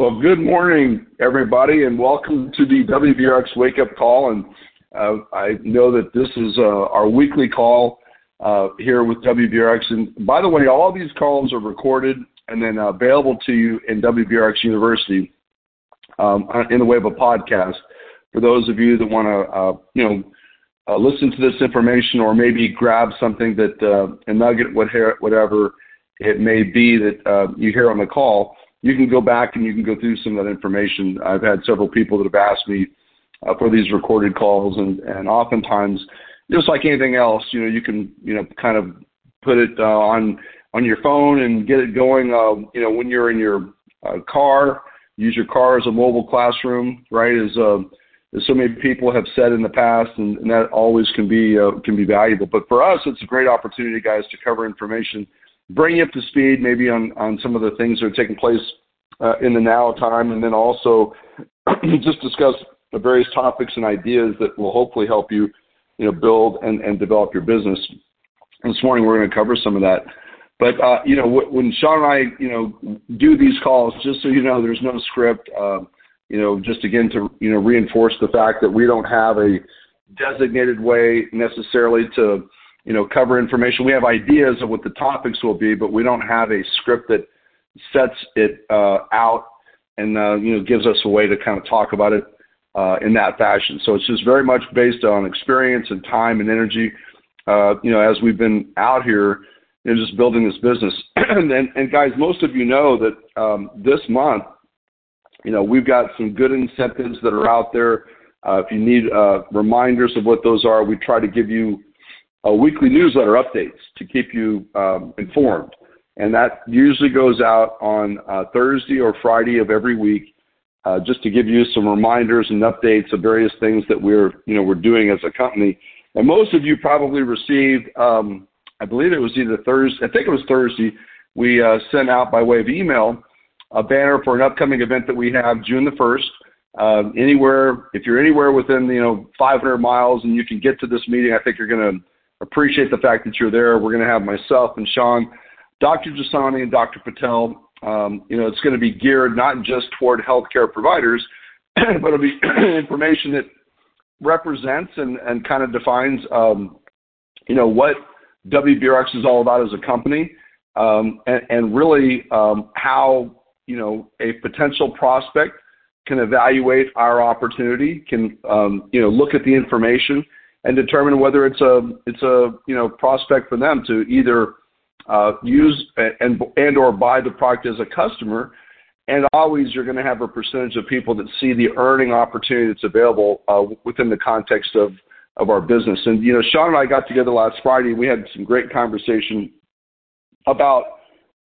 Well, good morning, everybody, and welcome to the WBRX Wake Up Call. And uh, I know that this is uh, our weekly call uh, here with WBRX. And by the way, all these calls are recorded and then available to you in WBRX University um, in the way of a podcast. For those of you that want to, uh, you know, uh, listen to this information or maybe grab something that uh, a nugget, whatever it may be that you hear on the call you can go back and you can go through some of that information. I've had several people that have asked me uh, for these recorded calls, and and oftentimes, just like anything else, you know, you can you know kind of put it uh, on on your phone and get it going. Uh, you know, when you're in your uh, car, use your car as a mobile classroom, right? As uh, as so many people have said in the past, and, and that always can be uh, can be valuable. But for us, it's a great opportunity, guys, to cover information bring you up to speed maybe on, some of the things that are taking place uh, in the now time, and then also just discuss the various topics and ideas that will hopefully help you, you know, build and, develop your business. This morning we're going to cover some of that. But uh, you know, when Sean and I, you know, do these calls, just so you know, there's no script. You know, just again to you know reinforce the fact that we don't have a designated way necessarily to you know, cover information. We have ideas of what the topics will be, but we don't have a script that sets it uh, out and uh, you know gives us a way to kind of talk about it uh, in that fashion. So it's just very much based on experience and time and energy. Uh, you know, as we've been out here, know, just building this business. and, and guys, most of you know that um, this month, you know, we've got some good incentives that are out there. Uh, if you need uh, reminders of what those are, we try to give you weekly newsletter updates to keep you um, informed. And that usually goes out on uh, Thursday or Friday of every week, uh, just to give you some reminders and updates of various things that we're, you know, we're doing as a company. And most of you probably received, um, I believe it was either Thursday, I think it was Thursday, we uh, sent out by way of email a banner for an upcoming event that we have June the 1st. Um, anywhere, if you're anywhere within, you know, 500 miles and you can get to this meeting, I think you're going to appreciate the fact that you're there. We're going to have myself and Sean, Dr. Jasani, and Dr. Patel. Um, you know, it's going to be geared not just toward healthcare providers, but it'll be information that represents and, and kind of defines, um, you know, what WBRX is all about as a company, um, and, and, really um, how you know a potential prospect can evaluate our opportunity, can um, you know look at the information and determine whether it's a it's a you know prospect for them to either uh, use and and or buy the product as a customer. And always, you're going to have a percentage of people that see the earning opportunity that's available uh, within the context of of our business. And you know, Sean and I got together last Friday. We had some great conversation about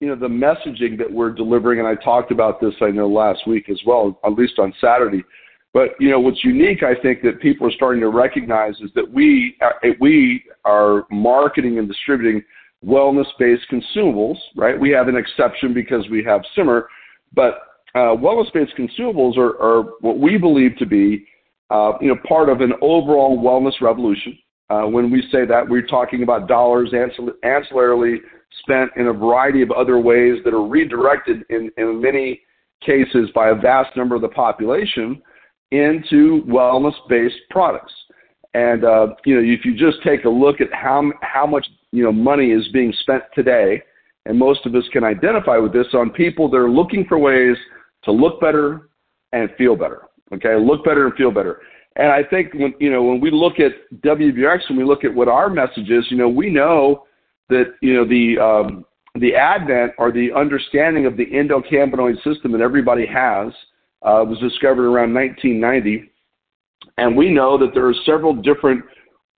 you know the messaging that we're delivering, and I talked about this I know last week as well, at least on Saturday. But you know what's unique, I think that people are starting to recognize is that we are, uh, we are marketing and distributing wellness-based consumables, right? We have an exception because we have Simmer, but uh, wellness-based consumables are, are, what we believe to be, uh, you know, part of an overall wellness revolution. Uh, when we say that, we're talking about dollars ancillarily spent in a variety of other ways that are redirected in, in many cases by a vast number of the population into wellness-based products. And uh, you know, if you just take a look at how how much you know money is being spent today, and most of us can identify with this on people that are looking for ways to look better and feel better. Okay, look better and feel better. And I think when you know when we look at WBRX, when we look at what our message is, you know, we know that you know the um, the advent or the understanding of the endocannabinoid system that everybody has uh, was discovered around 1990. And we know that there are several different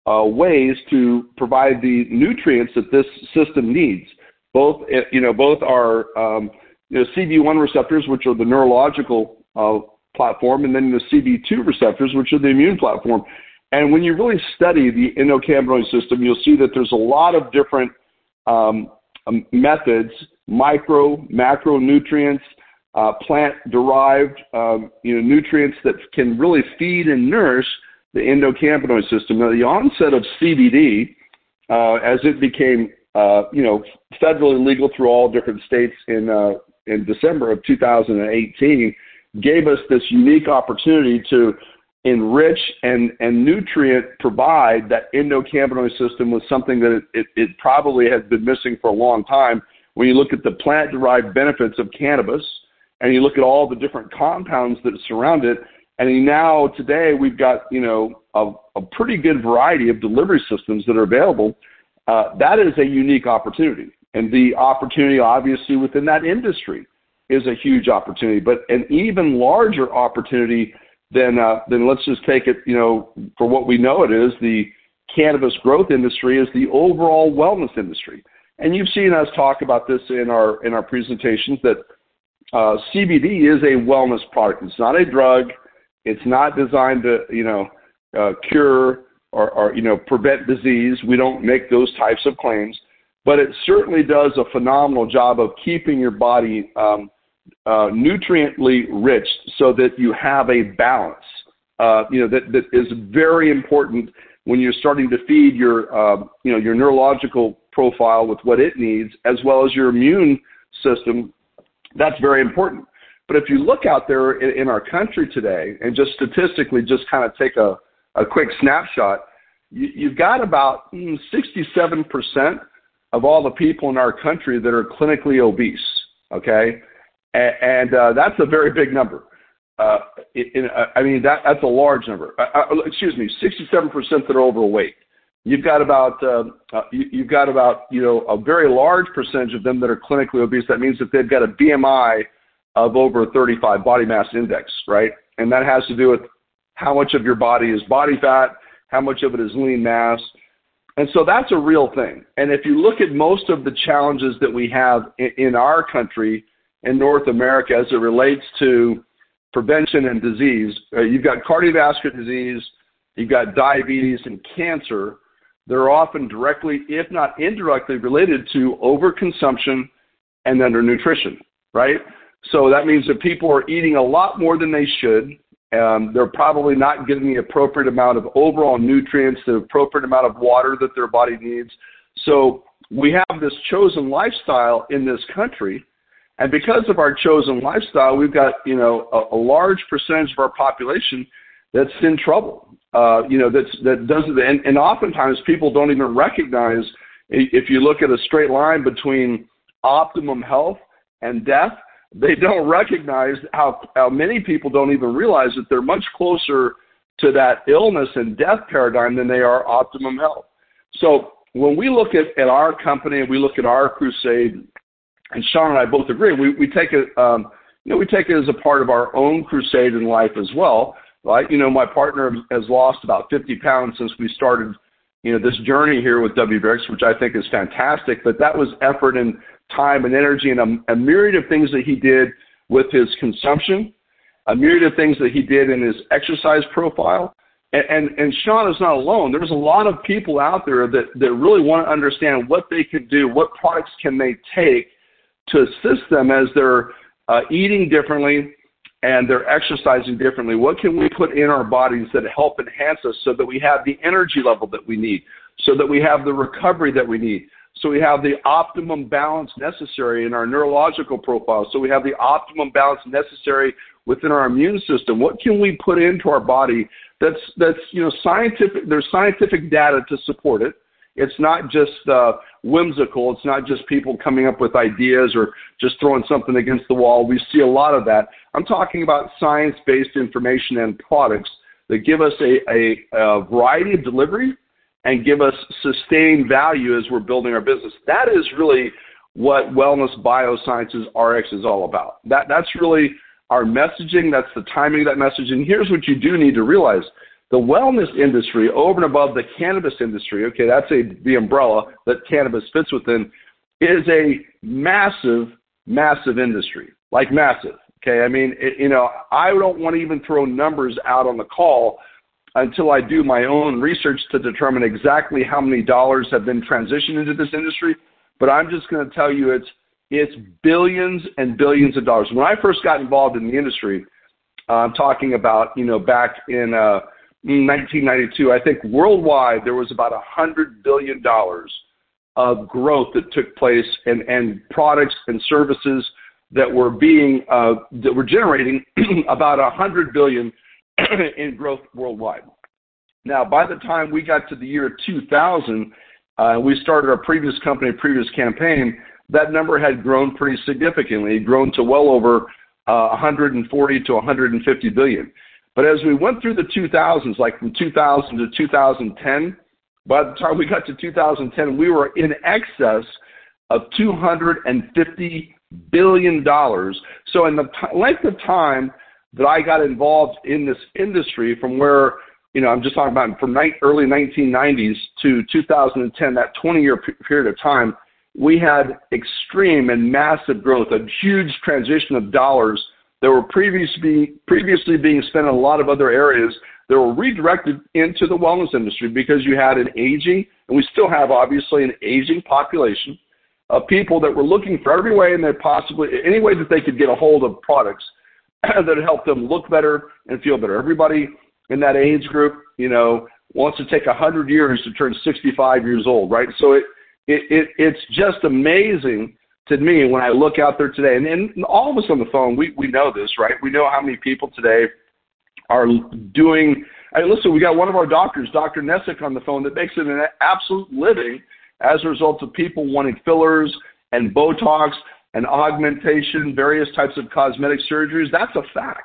uh, ways to provide the nutrients that this system needs. Both, eh, you know, both are um, you know, CB1 receptors, which are the neurological uh, platform, and then the CB2 receptors, which are the immune platform. And when you really study the endocannabinoid system, you'll see that there's a lot of different um, um methods, micro, macronutrients, uh, plant-derived um, you know, nutrients that can really feed and nourish the endocannabinoid system. Now, the onset of CBD, uh, as it became uh, you know federally legal through all different states in uh, in December of 2018, gave us this unique opportunity to enrich and, and nutrient provide that endocannabinoid system with something that it, it, it probably has been missing for a long time. When you look at the plant derived benefits of cannabis and you look at all the different compounds that surround it, and now today we've got, you know, a, a pretty good variety of delivery systems that are available. Uh, that is a unique opportunity. And the opportunity obviously within that industry is a huge opportunity, but an even larger opportunity than uh, then let's just take it, you know, for what we know it is, the cannabis growth industry is the overall wellness industry. And you've seen us talk about this in our in our presentations that uh, CBD is a wellness product. It's not a drug. It's not designed to, you know, uh, cure or, or you know prevent disease. We don't make those types of claims, but it certainly does a phenomenal job of keeping your body um, uh, nutriently rich so that you have a balance. Uh, you know that that is very important when you're starting to feed your uh, you know your neurological profile with what it needs as well as your immune system. That's very important. But if you look out there in, in our country today and just statistically just kind of take a, a quick snapshot, you, you've got about 67% mm, of all the people in our country that are clinically obese. Okay, and uh, that's a very big number. Uh, in, uh, I mean, that, that's a large number. Uh, uh excuse me, 67% that are overweight. You've got about uh, uh, you, you've got about you know a very large percentage of them that are clinically obese. That means that they've got a BMI of over 35, body mass index, right? And that has to do with how much of your body is body fat, how much of it is lean mass. And so that's a real thing. And if you look at most of the challenges that we have in, in our country, in North America as it relates to prevention and disease. Uh, you've got cardiovascular disease, you've got diabetes and cancer. They're often directly, if not indirectly, related to overconsumption and undernutrition, right? So that means that people are eating a lot more than they should. Um, they're probably not getting the appropriate amount of overall nutrients, the appropriate amount of water that their body needs. So we have this chosen lifestyle in this country and because of our chosen lifestyle, we've got, you know, a, a large percentage of our population that's in trouble. Uh, you know, that's, that doesn't, and, and oftentimes people don't even recognize, if you look at a straight line between optimum health and death, they don't recognize how, how many people don't even realize that they're much closer to that illness and death paradigm than they are optimum health. So when we look at, at our company and we look at our crusade, and Sean and I both agree. We we take it, um, you know, we take it as a part of our own crusade in life as well, right? You know, my partner has lost about 50 pounds since we started, you know, this journey here with WBRX, which I think is fantastic. But that was effort and time and energy and a, a myriad of things that he did with his consumption, a myriad of things that he did in his exercise profile. And, and, and Sean is not alone. There's a lot of people out there that, that really want to understand what they can do, what products can they take to assist them as they're uh, eating differently and they're exercising differently. What can we put in our bodies that help enhance us so that we have the energy level that we need, so that we have the recovery that we need, so we have the optimum balance necessary in our neurological profile, so we have the optimum balance necessary within our immune system. What can we put into our body that's that's you know scientific? There's scientific data to support it. It's not just uh, whimsical. It's not just people coming up with ideas or just throwing something against the wall. We see a lot of that. I'm talking about science based information and products that give us a, a, a variety of delivery and give us sustained value as we're building our business. That is really what Wellness Biosciences RX is all about. That, that's really our messaging. That's the timing of that message. And here's what you do need to realize the wellness industry, over and above the cannabis industry, okay, that's a, the umbrella that cannabis fits within, is a massive, massive industry. Like massive. Okay, I mean, it, you know, I don't want to even throw numbers out on the call until I do my own research to determine exactly how many dollars have been transitioned into this industry. But I'm just going to tell you it's it's billions and billions of dollars. When I first got involved in the industry, uh, I'm talking about you know back in uh, 1992, I think worldwide there was about $100 billion of growth that took place and, products and services that were being uh, that were generating about a hundred billion in growth worldwide. Now, by the time we got to the year 2000, uh, we started our previous company, previous campaign. That number had grown pretty significantly, grown to well over uh, 140 to 150 billion. But as we went through the 2000s, like from 2000 to 2010, by the time we got to 2010, we were in excess of 250 billion dollars. So in the t- length of time that I got involved in this industry, from where you know I'm just talking about from ni- early 1990s to 2010, that 20-year p- period of time, we had extreme and massive growth, a huge transition of dollars that were previously previously being spent in a lot of other areas that were redirected into the wellness industry because you had an aging, and we still have obviously an aging population of people that were looking for every way and they possibly any way that they could get a hold of products that help them look better and feel better. Everybody in that age group, you know, wants to take a hundred years to turn 65 years old, right? So it, it, it it's just amazing to me when I look out there today, and, and all of us on the phone, we, we know this, right? We know how many people today are doing. I mean, listen, we got one of our doctors, Dr. Nessick, on the phone that makes it an absolute living as a result of people wanting fillers and Botox and augmentation, various types of cosmetic surgeries. That's a fact.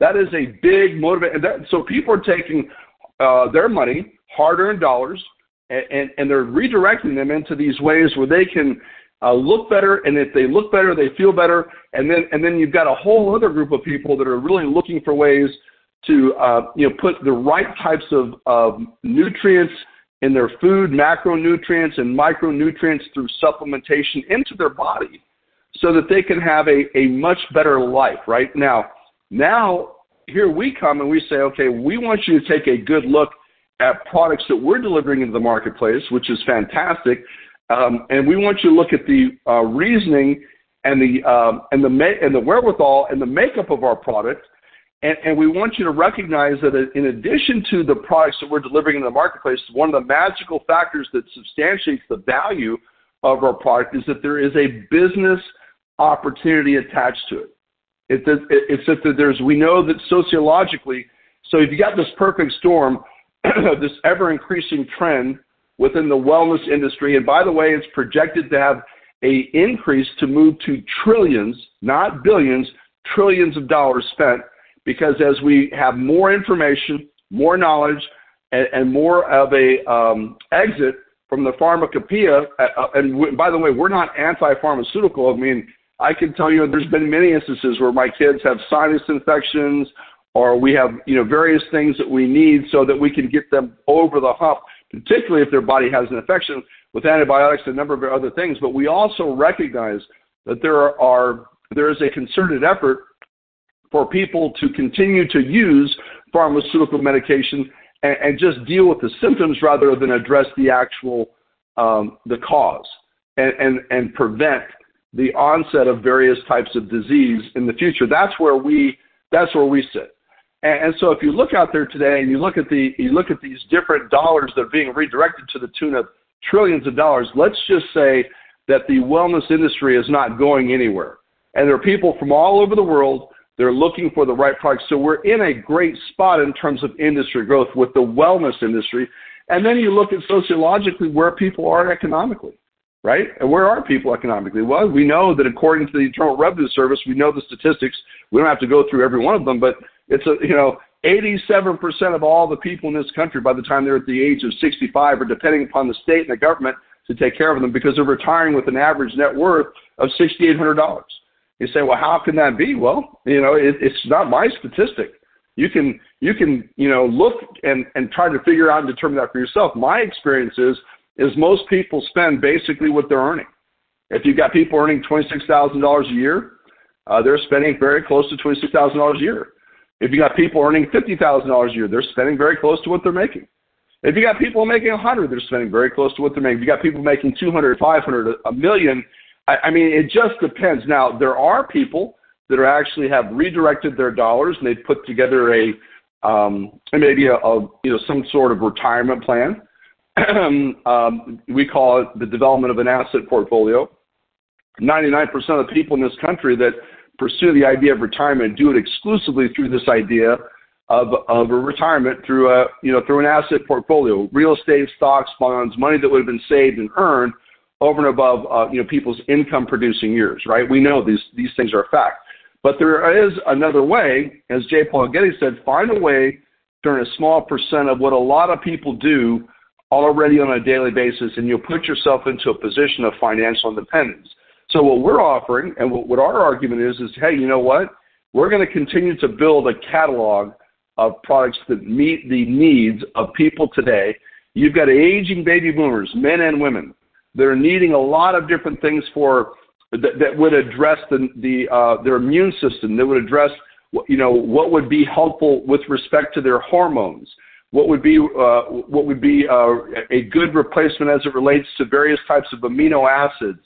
That is a big motivator. So people are taking uh, their money, hard-earned dollars, and, and, and they're redirecting them into these ways where they can uh, look better, and if they look better, they feel better, and then and then you've got a whole other group of people that are really looking for ways to uh, you know put the right types of, of nutrients in their food, macronutrients and micronutrients through supplementation into their body, so that they can have a, a much better life. Right now, now here we come and we say, okay, we want you to take a good look at products that we're delivering into the marketplace, which is fantastic um, and we want you to look at the uh, reasoning and the um, and the ma- and the wherewithal and the makeup of our product, and, and we want you to recognize that in addition to the products that we're delivering in the marketplace, one of the magical factors that substantiates the value of our product is that there is a business opportunity attached to it. It, it, it's that there's we know that sociologically, so if you got this perfect storm, this ever increasing trend within the wellness industry. And by the way, it's projected to have a increase to move to trillions, not billions, trillions of dollars spent because as we have more information, more knowledge, and, and more of a um, exit from the pharmacopoeia, uh, uh and w- by the way, we're not anti-pharmaceutical. I mean, I can tell you there's been many instances where my kids have sinus infections or we have, you know, various things that we need so that we can get them over the hump particularly if their body has an infection with antibiotics and a number of other things. But we also recognize that there are there is a concerted effort for people to continue to use pharmaceutical medication and, and just deal with the symptoms rather than address the actual um, the cause and, and, and prevent the onset of various types of disease in the future. That's where we that's where we sit. And, and so if you look out there today and you look at the you look at these different dollars that are being redirected to the tune of trillions of dollars, let's just say that the wellness industry is not going anywhere. And there are people from all over the world they're looking for the right products. So we're in a great spot in terms of industry growth with the wellness industry. And then you look at sociologically where people are economically, right? And where are people economically? Well, we know that according to the Internal Revenue Service, we know the statistics. We don't have to go through every one of them, but it's a, you know, 87% of all the people in this country by the time they're at the age of 65 are depending upon the state and the government to take care of them because they're retiring with an average net worth of $6,800. You say, well, how can that be? Well, you know, it, it's not my statistic. You can, you can, you know, look and, and try to figure out and determine that for yourself. My experience is, is most people spend basically what they're earning. If you've got people earning $26,000 a year, uh, they're spending very close to $26,000 a year. If you got people earning $50,000 a year, they're spending very close to what they're making. If you got people making 100, they're spending very close to what they're making. If you got people making 200, 500, a million, I, I mean, it just depends. Now, there are people that are actually have redirected their dollars and they've put together a um, maybe a, a you know some sort of retirement plan. um, we call it the development of an asset portfolio. 99% of the people in this country that pursue the idea of retirement do it exclusively through this idea of, of a retirement through a, you know, through an asset portfolio, real estate, stocks, bonds, money that would have been saved and earned over and above, uh, you know, people's income producing years, right? We know these, these things are a fact. But there is another way, as J. Paul Getty said, find a way to earn a small percent of what a lot of people do already on a daily basis, and you'll put yourself into a position of financial independence. So what we're offering, and what, what our argument is, is, hey, you know what? We're going to continue to build a catalog of products that meet the needs of people today. You've got aging baby boomers, men and women, that are needing a lot of different things for that, that would address the, the uh, their immune system, that would address you know what would be helpful with respect to their hormones, what would be uh, what would be uh, a good replacement as it relates to various types of amino acids,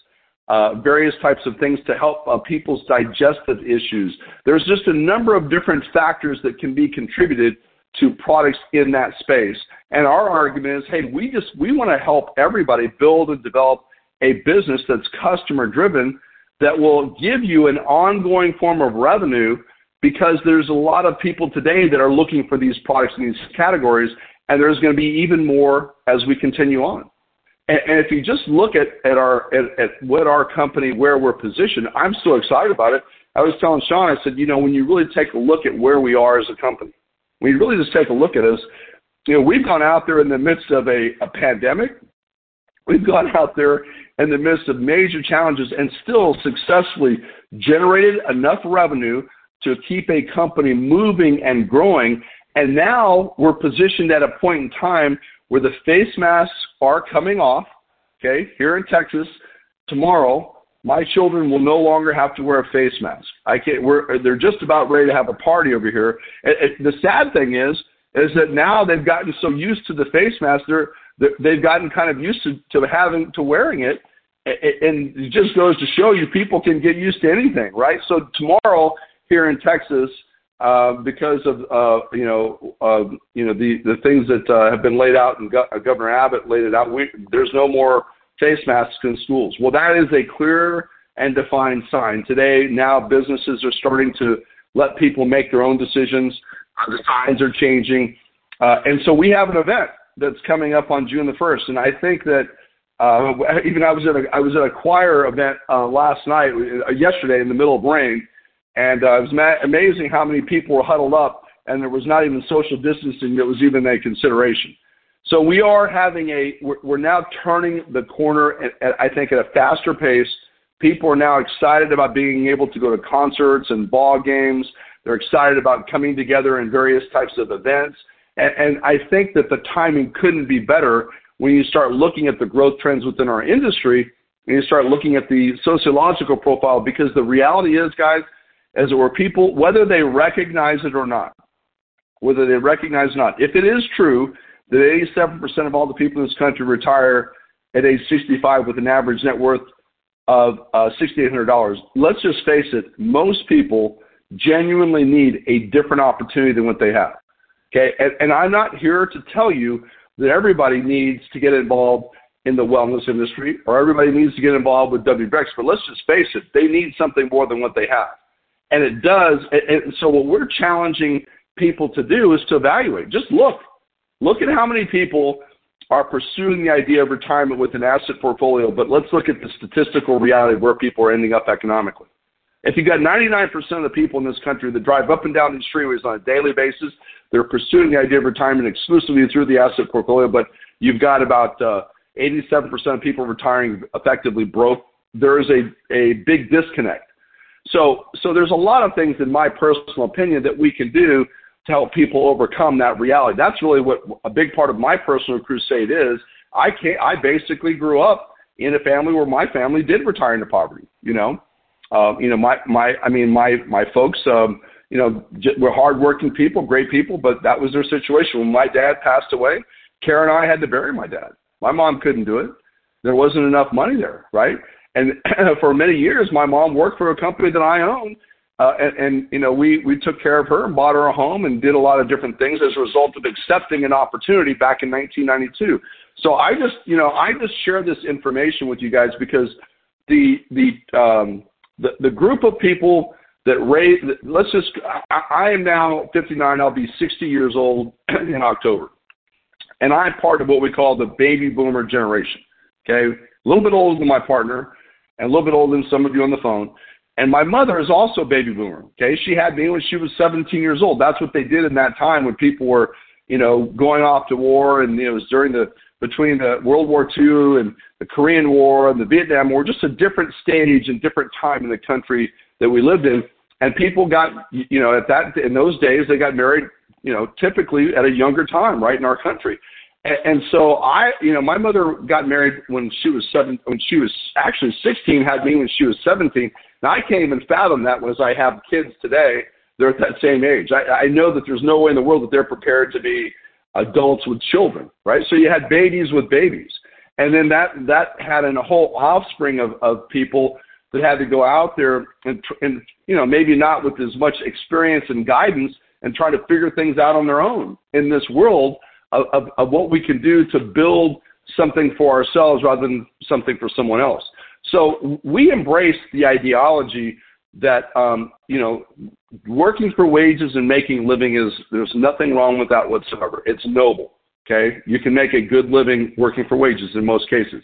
uh, various types of things to help uh, people's digestive issues. There's just a number of different factors that can be contributed to products in that space. And our argument is, hey, we just we want to help everybody build and develop a business that's customer driven that will give you an ongoing form of revenue because there's a lot of people today that are looking for these products in these categories, and there's going to be even more as we continue on. And, and if you just look at, at our at, at what our company where we're positioned, I'm so excited about it. I was telling Sean, I said, you know, when you really take a look at where we are as a company, when you really just take a look at us, you know, we've gone out there in the midst of a, a pandemic. We've gone out there in the midst of major challenges and still successfully generated enough revenue to keep a company moving and growing. And now we're positioned at a point in time where the face masks are coming off. Okay, here in Texas, tomorrow, my children will no longer have to wear a face mask. I can't. We're they're just about ready to have a party over here. And, and the sad thing is, is that now they've gotten so used to the face mask, they're they've gotten kind of used to, to having to wearing it, and it just goes to show you people can get used to anything, right? So tomorrow here in Texas, uh, because of uh, you know uh, you know the the things that uh, have been laid out and Go- uh, Governor Abbott laid it out. We, there's no more face masks in schools. Well, that is a clear and defined sign. Today, now businesses are starting to let people make their own decisions. The signs are changing, uh, and so we have an event that's coming up on June the first, and I think that. Uh, even I was at a I was at a choir event uh, last night, uh, yesterday in the middle of rain, and uh, it was ma- amazing how many people were huddled up, and there was not even social distancing that was even a consideration. So we are having a, we're, we're now turning the corner, at, at, I think, at a faster pace. People are now excited about being able to go to concerts and ball games. They're excited about coming together in various types of events. And, and I think that the timing couldn't be better when you start looking at the growth trends within our industry and you start looking at the sociological profile because the reality is, guys, as it were, people, whether they recognize it or not, whether they recognize it or not, if it is true that 87% of all the people in this country retire at age 65 with an average net worth of uh, $6,800, let's just face it, most people genuinely need a different opportunity than what they have. Okay, and, and I'm not here to tell you that everybody needs to get involved in the wellness industry or everybody needs to get involved with WBRX, but let's just face it, they need something more than what they have. And it does. And so what we're challenging people to do is to evaluate. Just look. Look at how many people are pursuing the idea of retirement with an asset portfolio, but let's look at the statistical reality of where people are ending up economically. If you've got 99% of the people in this country that drive up and down these freeways on a daily basis, they're pursuing the idea of retirement exclusively through the asset portfolio, but you've got about uh, 87% of people retiring effectively broke. There is a, a big disconnect. So, so there's a lot of things, in my personal opinion, that we can do to help people overcome that reality. That's really what a big part of my personal crusade is. I can't, I basically grew up in a family where my family did retire into poverty. You know, uh, you know, my my, I mean, my my folks, um, you know, j- were hardworking people, great people, but that was their situation. When my dad passed away, Karen and I had to bury my dad. My mom couldn't do it. There wasn't enough money there, right? And for many years, my mom worked for a company that I own, uh, and, and you know we we took care of her and bought her a home and did a lot of different things as a result of accepting an opportunity back in 1992. So I just you know I just share this information with you guys because the the um, the, the group of people that raise. Let's just. I, I am now 59. I'll be 60 years old in October, and I'm part of what we call the baby boomer generation. Okay, a little bit older than my partner, and a little bit older than some of you on the phone. And my mother is also a baby boomer. Okay, she had me when she was 17 years old. That's what they did in that time when people were, you know, going off to war, and you know, it was during the between the World War II and the Korean War and the Vietnam War, just a different stage and different time in the country that we lived in. And people got, you know, at that in those days they got married, you know, typically at a younger time, right in our country. And, and so I, you know, my mother got married when she was seven, when she was actually 16, had me when she was 17. Now I can't even fathom that as I have kids today. They're at that same age. I, I know that there's no way in the world that they're prepared to be adults with children, right? So you had babies with babies. And then that, that had a whole offspring of, of people that had to go out there and, and, you know, maybe not with as much experience and guidance and try to figure things out on their own in this world of, of, what we can do to build something for ourselves rather than something for someone else. So we embrace the ideology that um, you know working for wages and making living is there's nothing wrong with that whatsoever. It's noble. Okay, you can make a good living working for wages in most cases.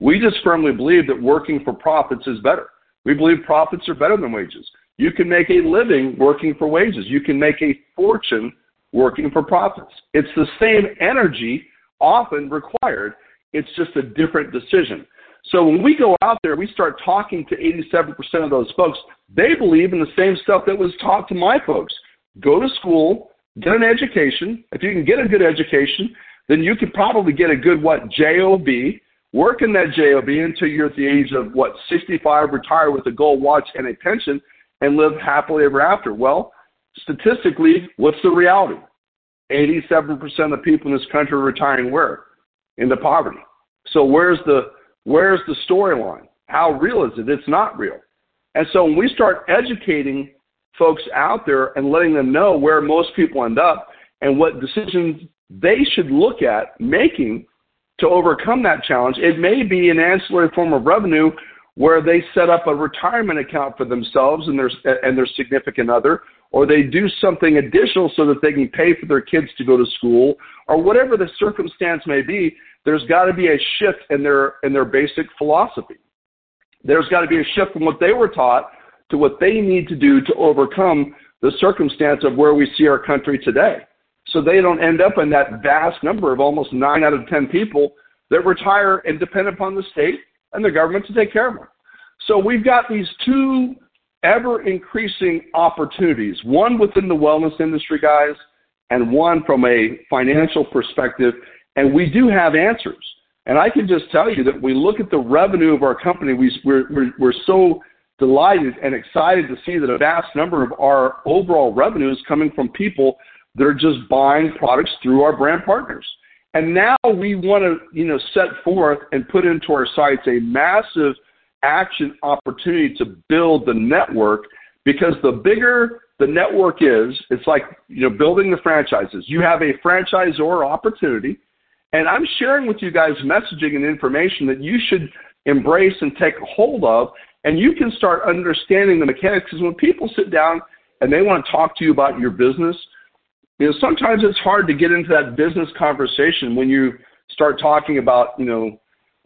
We just firmly believe that working for profits is better. We believe profits are better than wages. You can make a living working for wages. You can make a fortune working for profits. It's the same energy often required. It's just a different decision. So when we go out there, we start talking to 87% of those folks. They believe in the same stuff that was taught to my folks. Go to school, get an education. If you can get a good education, then you could probably get a good what job, work in that job until you're at the age of what 65, retire with a gold watch and a pension, and live happily ever after. Well, statistically, what's the reality? 87% of people in this country are retiring where? Into poverty. So where's the Where's the storyline? How real is it? It's not real. And so when we start educating folks out there and letting them know where most people end up and what decisions they should look at making to overcome that challenge, it may be an ancillary form of revenue where they set up a retirement account for themselves and their and their significant other, or they do something additional so that they can pay for their kids to go to school, or whatever the circumstance may be there's got to be a shift in their in their basic philosophy. There's got to be a shift from what they were taught to what they need to do to overcome the circumstance of where we see our country today. So they don't end up in that vast number of almost nine out of ten people that retire and depend upon the state and the government to take care of them. So we've got these two ever increasing opportunities, one within the wellness industry, guys, and one from a financial perspective and we do have answers. And I can just tell you that we look at the revenue of our company, we, we're so delighted and excited to see that a vast number of our overall revenue is coming from people that are just buying products through our brand partners. And now we want to, you know, set forth and put into our sights a massive action opportunity to build the network because the bigger the network is, it's like, you know, building the franchises. You have a franchisor opportunity and I'm sharing with you guys messaging and information that you should embrace and take hold of, and you can start understanding the mechanics. Because when people sit down and they want to talk to you about your business, you know, sometimes it's hard to get into that business conversation when you start talking about, you know,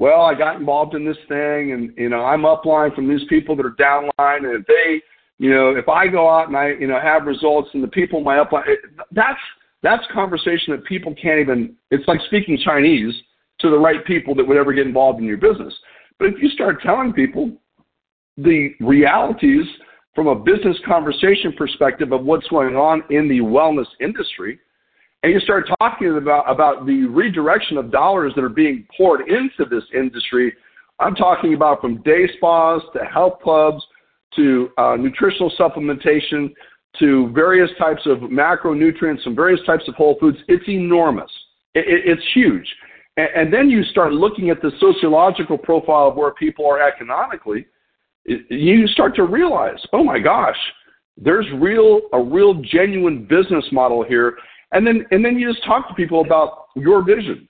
well, I got involved in this thing, and you know, I'm upline from these people that are downline, and if they, you know, if I go out and I, you know, have results, and the people in my upline, that's that's conversation that people can't even, it's like speaking Chinese to the right people that would ever get involved in your business. But if you start telling people the realities from a business conversation perspective of what's going on in the wellness industry, and you start talking about, about the redirection of dollars that are being poured into this industry, I'm talking about from day spas to health clubs to uh, nutritional supplementation to various types of macronutrients and various types of whole foods, it's enormous. It, it, it's huge. And, and, then you start looking at the sociological profile of where people are economically, it, you start to realize, oh my gosh, there's real a real genuine business model here. And then and then you just talk to people about your vision.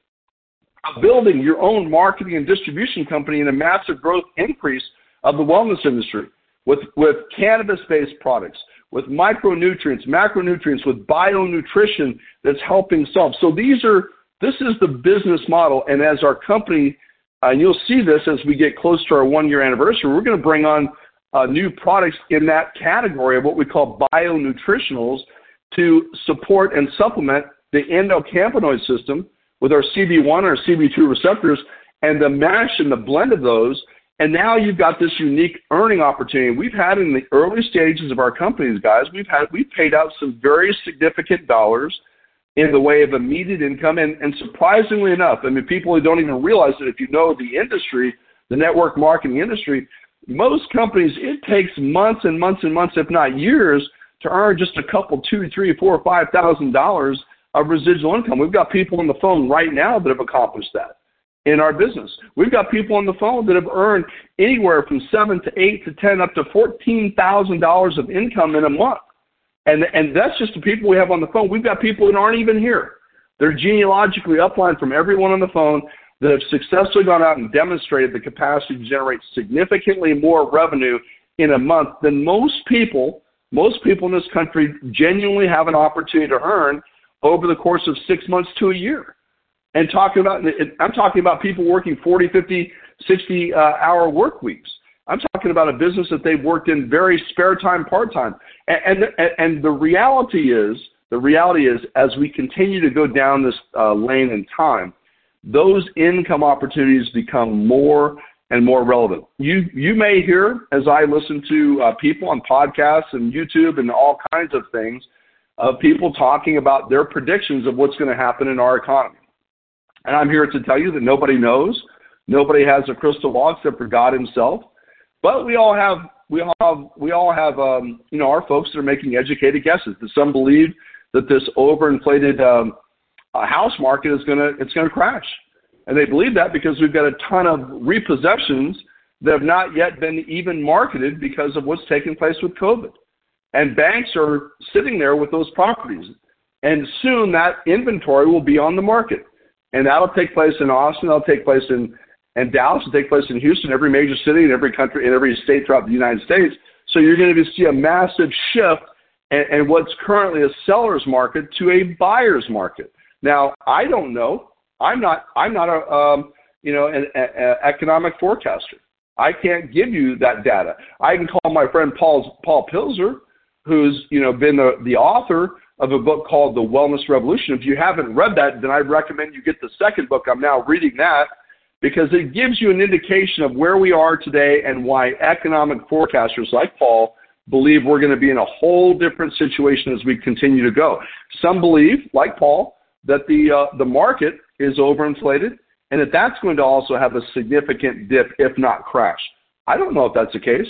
Of building your own marketing and distribution company in a massive growth increase of the wellness industry with, with cannabis-based products, with micronutrients, macronutrients, with bio-nutrition that's helping solve. So these are, this is the business model. And as our company, and you'll see this as we get close to our one year anniversary, we're going to bring on uh, new products in that category of what we call bionutritionals to support and supplement the endocannabinoid system with our CB1 or CB2 receptors and the mash and the blend of those. And now you've got this unique earning opportunity. We've had in the early stages of our companies, guys, we've had we've paid out some very significant dollars in the way of immediate income. And, and surprisingly enough, I mean, people who don't even realize that if you know the industry, the network marketing industry, most companies, it takes months and months and months, if not years, to earn just a couple, two, three, four, five thousand dollars of residual income. We've got people on the phone right now that have accomplished that in our business. We've got people on the phone that have earned anywhere from seven to eight to ten up to fourteen thousand dollars of income in a month. And and that's just the people we have on the phone. We've got people that aren't even here. They're genealogically upline from everyone on the phone that have successfully gone out and demonstrated the capacity to generate significantly more revenue in a month than most people, most people in this country genuinely have an opportunity to earn over the course of six months to a year. And talking about, I'm talking about people working 40, 50, 60 uh, hour work weeks. I'm talking about a business that they've worked in very spare time, part time. And, and, and the reality is, the reality is, as we continue to go down this uh, lane in time, those income opportunities become more and more relevant. You you may hear as I listen to uh, people on podcasts and YouTube and all kinds of things of people talking about their predictions of what's going to happen in our economy. And I'm here to tell you that nobody knows. Nobody has a crystal ball except for God Himself. But we all have we all have we all have um, you know our folks that are making educated guesses. That some believe that this overinflated um, uh, house market is gonna it's gonna crash, and they believe that because we've got a ton of repossessions that have not yet been even marketed because of what's taking place with COVID, and banks are sitting there with those properties, and soon that inventory will be on the market, and that'll take place in Austin, that'll take place in and Dallas will take place in Houston, every major city in every country, in every state throughout the United States. So you're going to see a massive shift and, and what's currently a seller's market to a buyer's market. Now, I don't know. I'm not. I'm not a um, you know an, a, a economic forecaster. I can't give you that data. I can call my friend Paul Paul Pilzer, who's you know been the, the author of a book called The Wellness Revolution. If you haven't read that, then I recommend you get the second book. I'm now reading that because it gives you an indication of where we are today and why economic forecasters like Paul believe we're going to be in a whole different situation as we continue to go. Some believe, like Paul, that the uh, the market is overinflated and that that's going to also have a significant dip, if not crash. I don't know if that's the case.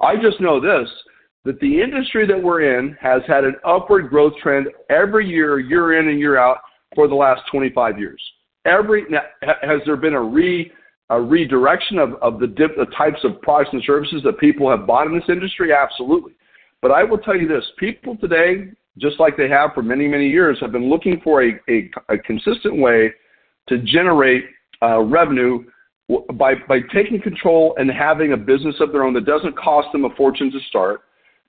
I just know this that the industry that we're in has had an upward growth trend every year, year in and year out, for the last 25 years. Every now, has there been a re a redirection of, of the, dip, the types of products and services that people have bought in this industry? Absolutely. But I will tell you this: people today, just like they have for many many years, have been looking for a a, a consistent way to generate uh, revenue by by taking control and having a business of their own that doesn't cost them a fortune to start,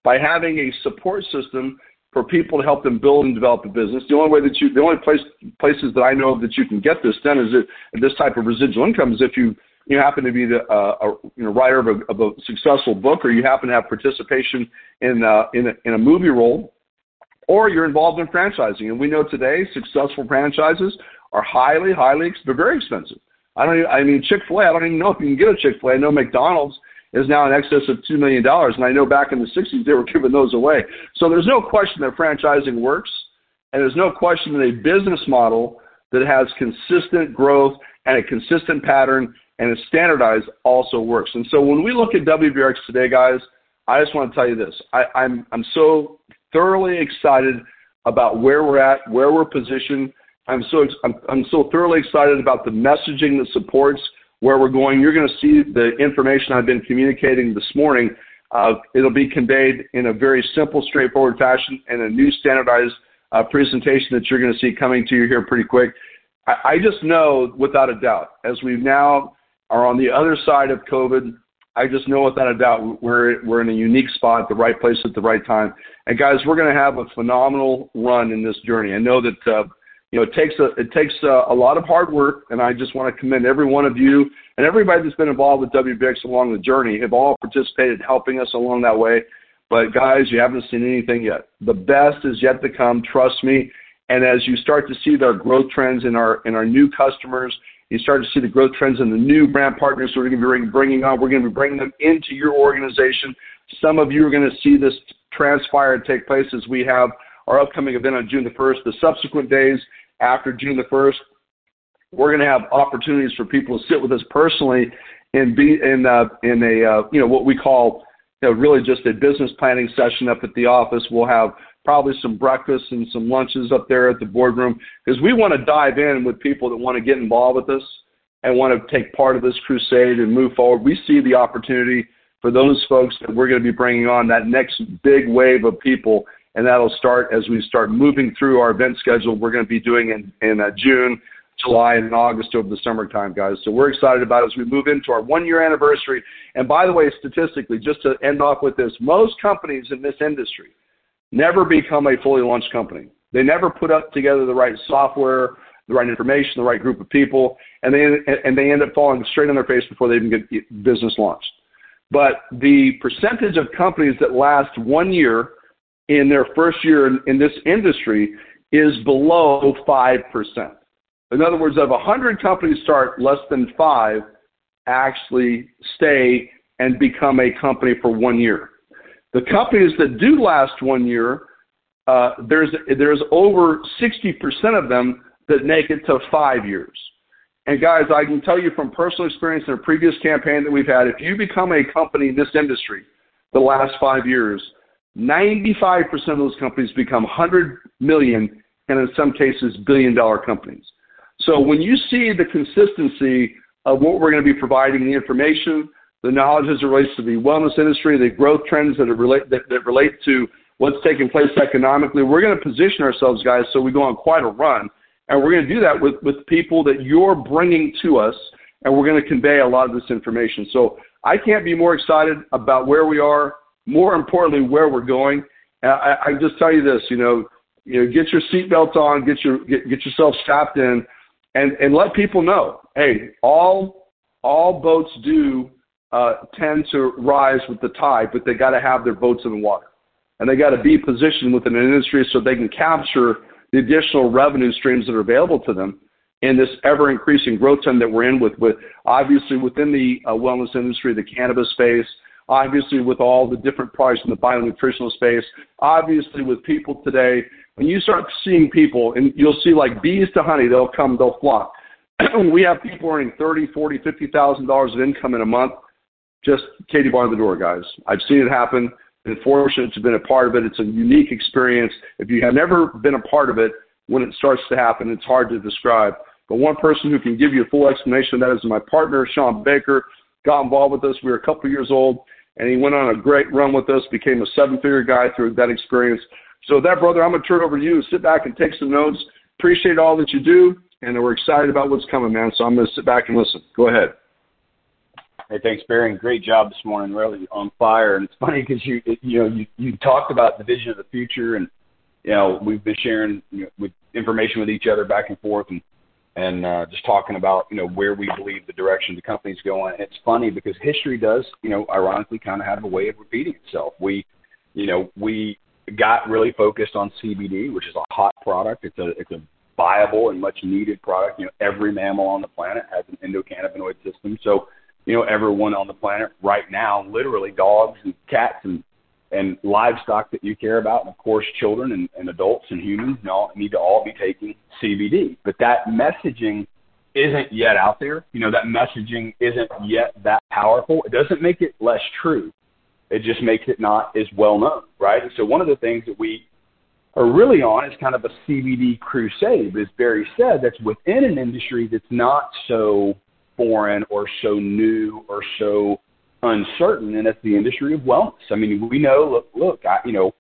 by having a support system for people to help them build and develop a business. The only way that you, the only place, places that I know of that you can get this done is it, this type of residual income is if you, you happen to be the uh, writer of a, successful book, or you happen to have participation in uh, in a movie role, or you're involved in franchising. And we know today successful franchises are highly, highly, they're very expensive. I don't. Even, I mean, Chick Fil A. I don't even know if you can get a Chick Fil A. I know McDonald's is now in excess of $2 million. And I know back in the 60s they were giving those away. So there's no question that franchising works. And there's no question that a business model that has consistent growth and a consistent pattern and is standardized also works. And so when we look at WBRX today, guys, I just want to tell you this. I, I'm, I'm so thoroughly excited about where we're at, where we're positioned. I'm so, I'm, I'm so thoroughly excited about the messaging that supports where we're going. You're going to see the information I've been communicating this morning. Uh, it'll be conveyed in a very simple, straightforward fashion and a new standardized uh, presentation that you're going to see coming to you here pretty quick. I, I just know without a doubt, as we now are on the other side of COVID, I just know without a doubt we're we're in a unique spot, the right place at the right time. And guys, we're going to have a phenomenal run in this journey. I know that uh, you know it takes a it takes a, a lot of hard work, and I just want to commend every one of you and everybody that's been involved with WBX along the journey have all participated, helping us along that way. But guys, you haven't seen anything yet. The best is yet to come. Trust me. And as you start to see the growth trends in our in our new customers you start to see the growth trends in the new brand partners we're going to be bringing on. We're going to be bringing them into your organization. Some of you are going to see this transpire and take place as we have our upcoming event on June the 1st. The subsequent days after June the 1st, we're going to have opportunities for people to sit with us personally and be in uh, in a uh, you know what we call you know, really just a business planning session up at the office. We'll have probably some breakfasts and some lunches up there at the boardroom because we want to dive in with people that want to get involved with us and want to take part of this crusade and move forward. We see the opportunity for those folks that we're going to be bringing on that next big wave of people, and that'll start as we start moving through our event schedule. We're going to be doing in in uh, June. July and August over the summertime, guys. So we're excited about it as we move into our one year anniversary. And by the way, statistically, just to end off with this, most companies in this industry never become a fully launched company. They never put up together the right software, the right information, the right group of people, and they and they end up falling straight on their face before they even get business launched. But the percentage of companies that last one year in their first year in, this industry is below five percent. In other words, of 100 companies start, less than five actually stay and become a company for one year. The companies that do last one year, uh, there's there's over 60% of them that make it to five years. And guys, I can tell you from personal experience in a previous campaign that we've had, if you become a company in this industry the last five years, 95% of those companies become 100 million and in some cases billion dollar companies. So when you see the consistency of what we're going to be providing, the information, the knowledge as it relates to the wellness industry, the growth trends that relate that, that relate to what's taking place economically. We're going to position ourselves, guys, so we go on quite a run, and we're going to do that with with people that you're bringing to us, and we're going to convey a lot of this information. So I can't be more excited about where we are. More importantly, where we're going. I, I just tell you this, you know, you know, get your seatbelt on, get your get, get yourself strapped in, and and let people know, hey, all all boats do uh, tend to rise with the tide, but they got to have their boats in the water, and they got to be positioned within an industry so they can capture the additional revenue streams that are available to them in this ever increasing growth trend that we're in with, with obviously within the uh, wellness industry, the cannabis space, obviously with all the different products in the bionutritional space, obviously with people today. When you start seeing people, and you'll see like bees to honey, they'll come, they'll flock. we have people earning thirty, forty, fifty thousand dollars of income in a month just Katie bar the door, guys. I've seen it happen. Been fortunate to have been a part of it. It's a unique experience. If you have never been a part of it, when it starts to happen, it's hard to describe. But one person who can give you a full explanation of that is my partner, Sean Baker. Got involved with us. We were a couple years old, and he went on a great run with us. Became a seven-figure guy through that experience. So that, brother, I'm gonna turn it over to you. Sit back and take some notes. Appreciate all that you do, and we're excited about what's coming, man. So I'm gonna sit back and listen. Go ahead. Hey, thanks, Barry. Great job this morning. Really on fire. And it's funny because you you know you you talked about the vision of the future, and you know we've been sharing you know, with information with each other back and forth, and and uh, just talking about you know where we believe the direction the company's going. It's funny because history does you know ironically kind of have a way of repeating itself. We you know we got really focused on CBD, which is a hot product. It's a it's a viable and much needed product. You know, every mammal on the planet has an endocannabinoid system. So you know, everyone on the planet right now, literally dogs and cats and and livestock that you care about, and of course, children and, and adults and humans need to all be taking CBD. But that messaging isn't yet out there. You know, that messaging isn't yet that powerful. It doesn't make it less true. It just makes it not as well known, right? And so one of the things that we are really on is kind of a CBD crusade, as Barry said, that's within an industry that's not so foreign or so new or so uncertain, and it's the industry of wellness. I mean, we know. Look, look, I, you know,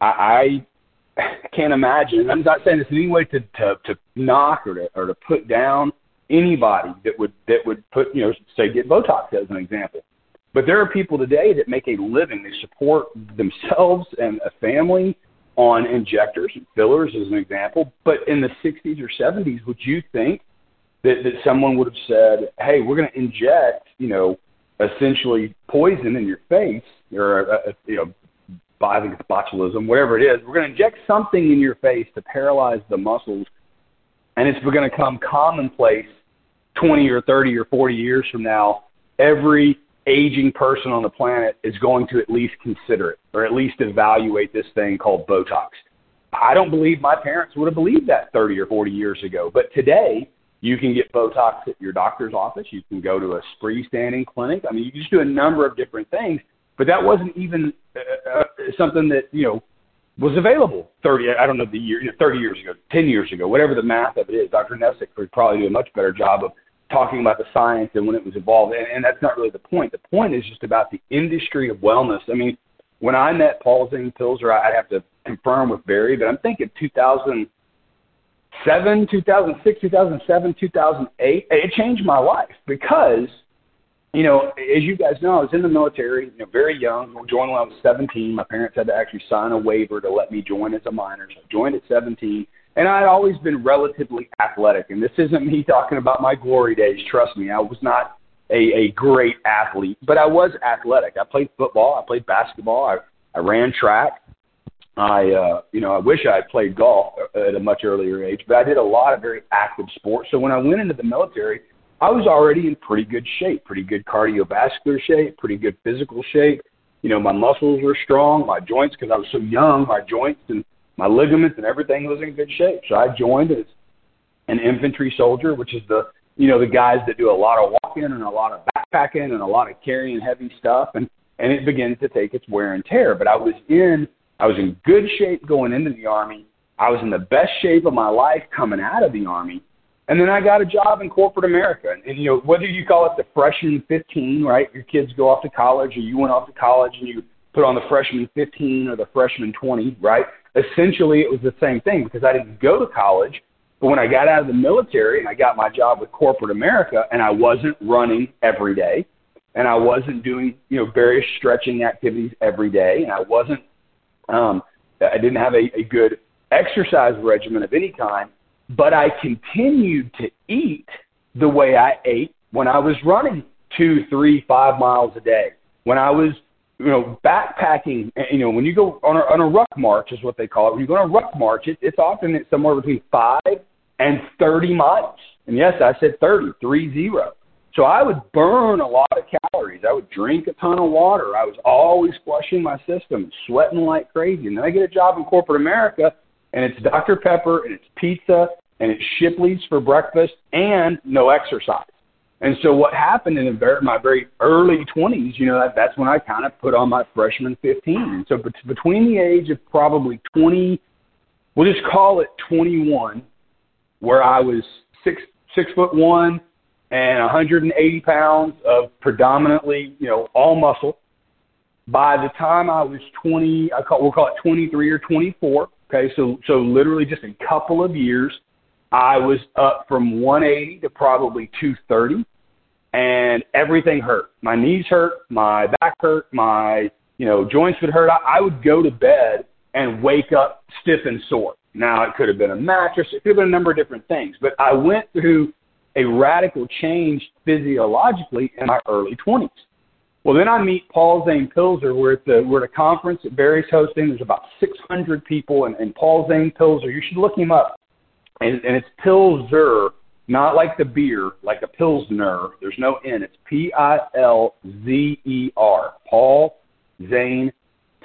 I, I can't imagine. I'm not saying this in any way to to, to knock or to or to put down anybody that would that would put you know say get Botox as an example. But there are people today that make a living. They support themselves and a family on injectors and fillers, as an example. But in the 60s or 70s, would you think that, that someone would have said, hey, we're going to inject, you know, essentially poison in your face or, a, a, you know, I think it's botulism, whatever it is. We're going to inject something in your face to paralyze the muscles, and it's going to come commonplace 20 or 30 or 40 years from now. Every aging person on the planet is going to at least consider it or at least evaluate this thing called Botox. I don't believe my parents would have believed that 30 or 40 years ago, but today you can get Botox at your doctor's office. You can go to a freestanding clinic. I mean, you can just do a number of different things, but that wasn't even uh, uh, something that, you know, was available 30, I don't know the year, you know, 30 years ago, 10 years ago, whatever the math of it is. Dr. Nessick would probably do a much better job of talking about the science and when it was involved. And, and that's not really the point. The point is just about the industry of wellness. I mean, when I met Paul Zane Pilzer, I'd have to confirm with Barry, but I'm thinking 2007, 2006, 2007, 2008. It changed my life because, you know, as you guys know, I was in the military, you know, very young. I joined when I was 17. My parents had to actually sign a waiver to let me join as a minor. So I joined at 17 and I'd always been relatively athletic. And this isn't me talking about my glory days. Trust me, I was not a, a great athlete, but I was athletic. I played football, I played basketball, I, I ran track. I, uh, you know, I wish I had played golf at a much earlier age, but I did a lot of very active sports. So when I went into the military, I was already in pretty good shape, pretty good cardiovascular shape, pretty good physical shape. You know, my muscles were strong, my joints, because I was so young, my joints and my ligaments and everything was in good shape. So I joined as an infantry soldier, which is the you know the guys that do a lot of walking and a lot of backpacking and a lot of carrying heavy stuff, and and it begins to take its wear and tear. But I was in I was in good shape going into the army. I was in the best shape of my life coming out of the army. And then I got a job in corporate America. And, and you know, whether you call it the freshman 15, right? Your kids go off to college or you went off to college and you put on the freshman 15 or the freshman 20, right? essentially it was the same thing because I didn't go to college. But when I got out of the military and I got my job with corporate America and I wasn't running every day and I wasn't doing, you know, various stretching activities every day and I wasn't, um, I didn't have a, a good exercise regimen of any kind, but I continued to eat the way I ate when I was running two, three, five miles a day. When I was you know, backpacking, you know, when you go on a, on a ruck march is what they call it. When you go on a ruck march, it, it's often it's somewhere between five and 30 miles. And yes, I said 30, three zero. So I would burn a lot of calories. I would drink a ton of water. I was always flushing my system, sweating like crazy. And then I get a job in corporate America, and it's Dr. Pepper, and it's pizza, and it's Shipley's for breakfast, and no exercise. And so what happened in very, my very early 20s, you know, that, that's when I kind of put on my freshman 15. And so bet- between the age of probably 20, we'll just call it 21, where I was six six foot one and 180 pounds of predominantly, you know, all muscle. By the time I was 20, I call, we'll call it 23 or 24. Okay, so so literally just a couple of years I was up from 180 to probably 230, and everything hurt. My knees hurt, my back hurt, my you know joints would hurt. I, I would go to bed and wake up stiff and sore. Now it could have been a mattress, it could have been a number of different things, but I went through a radical change physiologically in my early 20s. Well, then I meet Paul Zane Pilzer. We're at the we're at a conference that Barry's hosting. There's about 600 people, and, and Paul Zane Pilzer. You should look him up and, and it's Pilzer, not like the beer, like a Pilsner. There's no N. It's P I L Z E R. Paul Zane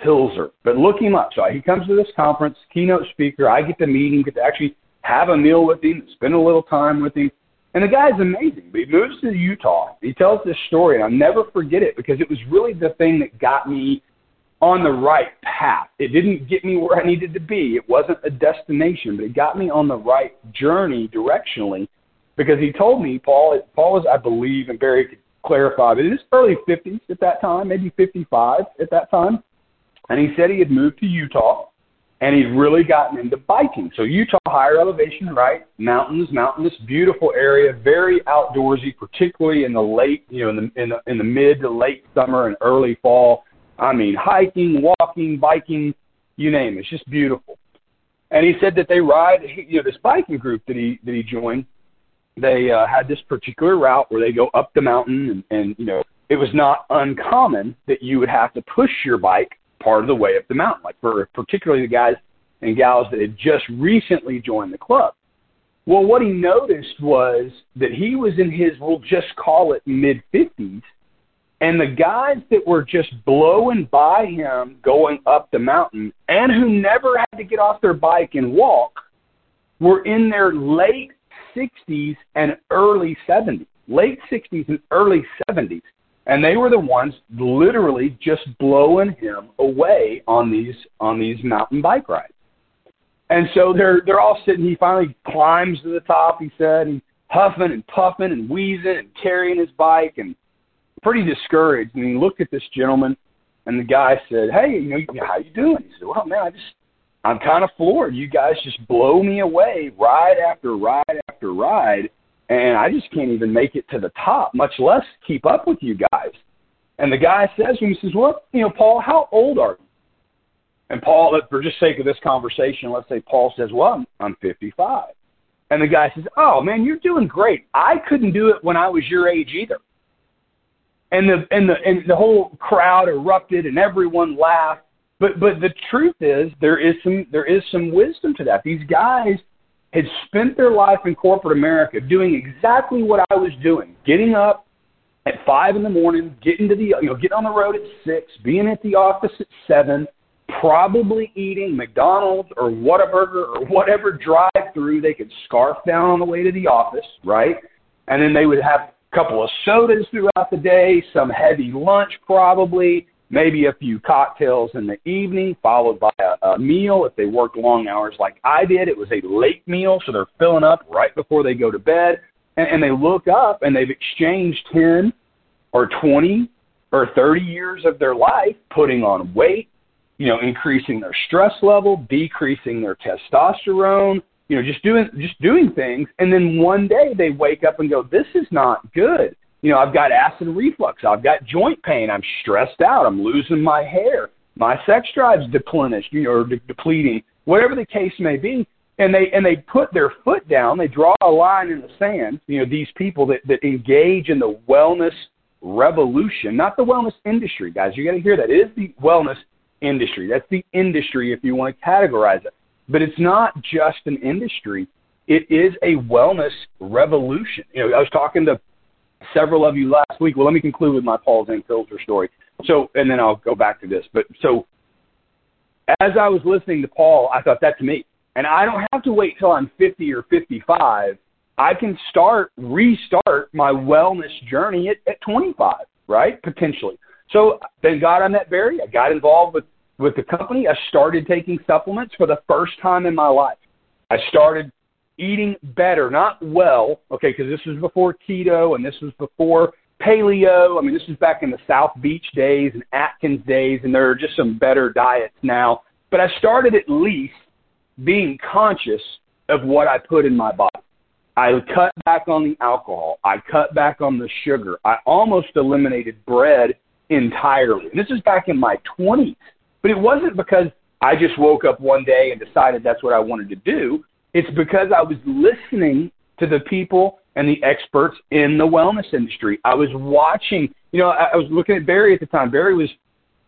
Pilzer. But look him up. So he comes to this conference, keynote speaker. I get to meet him, get to actually have a meal with him, spend a little time with him. And the guy's amazing. But he moves to Utah. He tells this story, and I'll never forget it because it was really the thing that got me on the right path. It didn't get me where I needed to be. It wasn't a destination, but it got me on the right journey directionally because he told me, Paul, Paul was, I believe, and Barry could clarify, but in his early 50s at that time, maybe 55 at that time. And he said he had moved to Utah and he's really gotten into biking. So Utah, higher elevation, right? Mountains, mountainous, beautiful area, very outdoorsy, particularly in the late, you know, in the in the, in the mid to late summer and early fall. I mean, hiking, walking, biking, you name it. It's just beautiful. And he said that they ride, you know, this biking group that he that he joined. They uh, had this particular route where they go up the mountain, and, and you know, it was not uncommon that you would have to push your bike part of the way up the mountain, like for particularly the guys and gals that had just recently joined the club. Well, what he noticed was that he was in his, we'll just call it mid 50s, and the guys that were just blowing by him going up the mountain and who never had to get off their bike and walk were in their late 60s and early 70s. Late 60s and early 70s and they were the ones literally just blowing him away on these on these mountain bike rides. And so they're they're all sitting. He finally climbs to the top. He said, and huffing and puffing and wheezing and carrying his bike and pretty discouraged. And he looked at this gentleman, and the guy said, "Hey, you know, how you doing?" He said, "Well, man, I just I'm kind of floored. You guys just blow me away ride after ride after ride." And I just can't even make it to the top, much less keep up with you guys. And the guy says to him, he says, Well, you know, Paul, how old are you? And Paul, for just sake of this conversation, let's say Paul says, Well, I'm, I'm 55. And the guy says, Oh, man, you're doing great. I couldn't do it when I was your age either. And the and the and the whole crowd erupted and everyone laughed. But but the truth is there is some there is some wisdom to that. These guys had spent their life in corporate America doing exactly what I was doing, getting up at five in the morning, getting to the you know, getting on the road at six, being at the office at seven, probably eating McDonald's or Whataburger or whatever drive through they could scarf down on the way to the office, right? And then they would have a couple of sodas throughout the day, some heavy lunch probably, maybe a few cocktails in the evening, followed by a, a meal. If they worked long hours like I did, it was a late meal, so they're filling up right before they go to bed. And, and they look up and they've exchanged 10 or 20 or 30 years of their life putting on weight, you know, increasing their stress level, decreasing their testosterone, you know, just doing just doing things and then one day they wake up and go, This is not good you know, I've got acid reflux. I've got joint pain. I'm stressed out. I'm losing my hair. My sex drive's depleted, you know, or de- depleting, whatever the case may be. And they and they put their foot down. They draw a line in the sand. You know, these people that that engage in the wellness revolution, not the wellness industry, guys. You got to hear that. It is the wellness industry. That's the industry if you want to categorize it. But it's not just an industry. It is a wellness revolution. You know, I was talking to several of you last week. Well, let me conclude with my Paul Zane Pilzer story. So, and then I'll go back to this. But so, as I was listening to Paul, I thought that's me, and I don't have to wait till I'm 50 or 55. I can start restart my wellness journey at, at 25, right? Potentially. So thank God I met Barry. I got involved with with the company. I started taking supplements for the first time in my life. I started eating better, not well, okay, because this was before keto and this was before paleo. I mean, this is back in the South Beach days and Atkins days, and there are just some better diets now. But I started at least being conscious of what I put in my body. I cut back on the alcohol. I cut back on the sugar. I almost eliminated bread entirely. This is back in my 20s. But it wasn't because I just woke up one day and decided that's what I wanted to do. It's because I was listening to the people and the experts in the wellness industry. I was watching, you know, I, I was looking at Barry at the time. Barry was,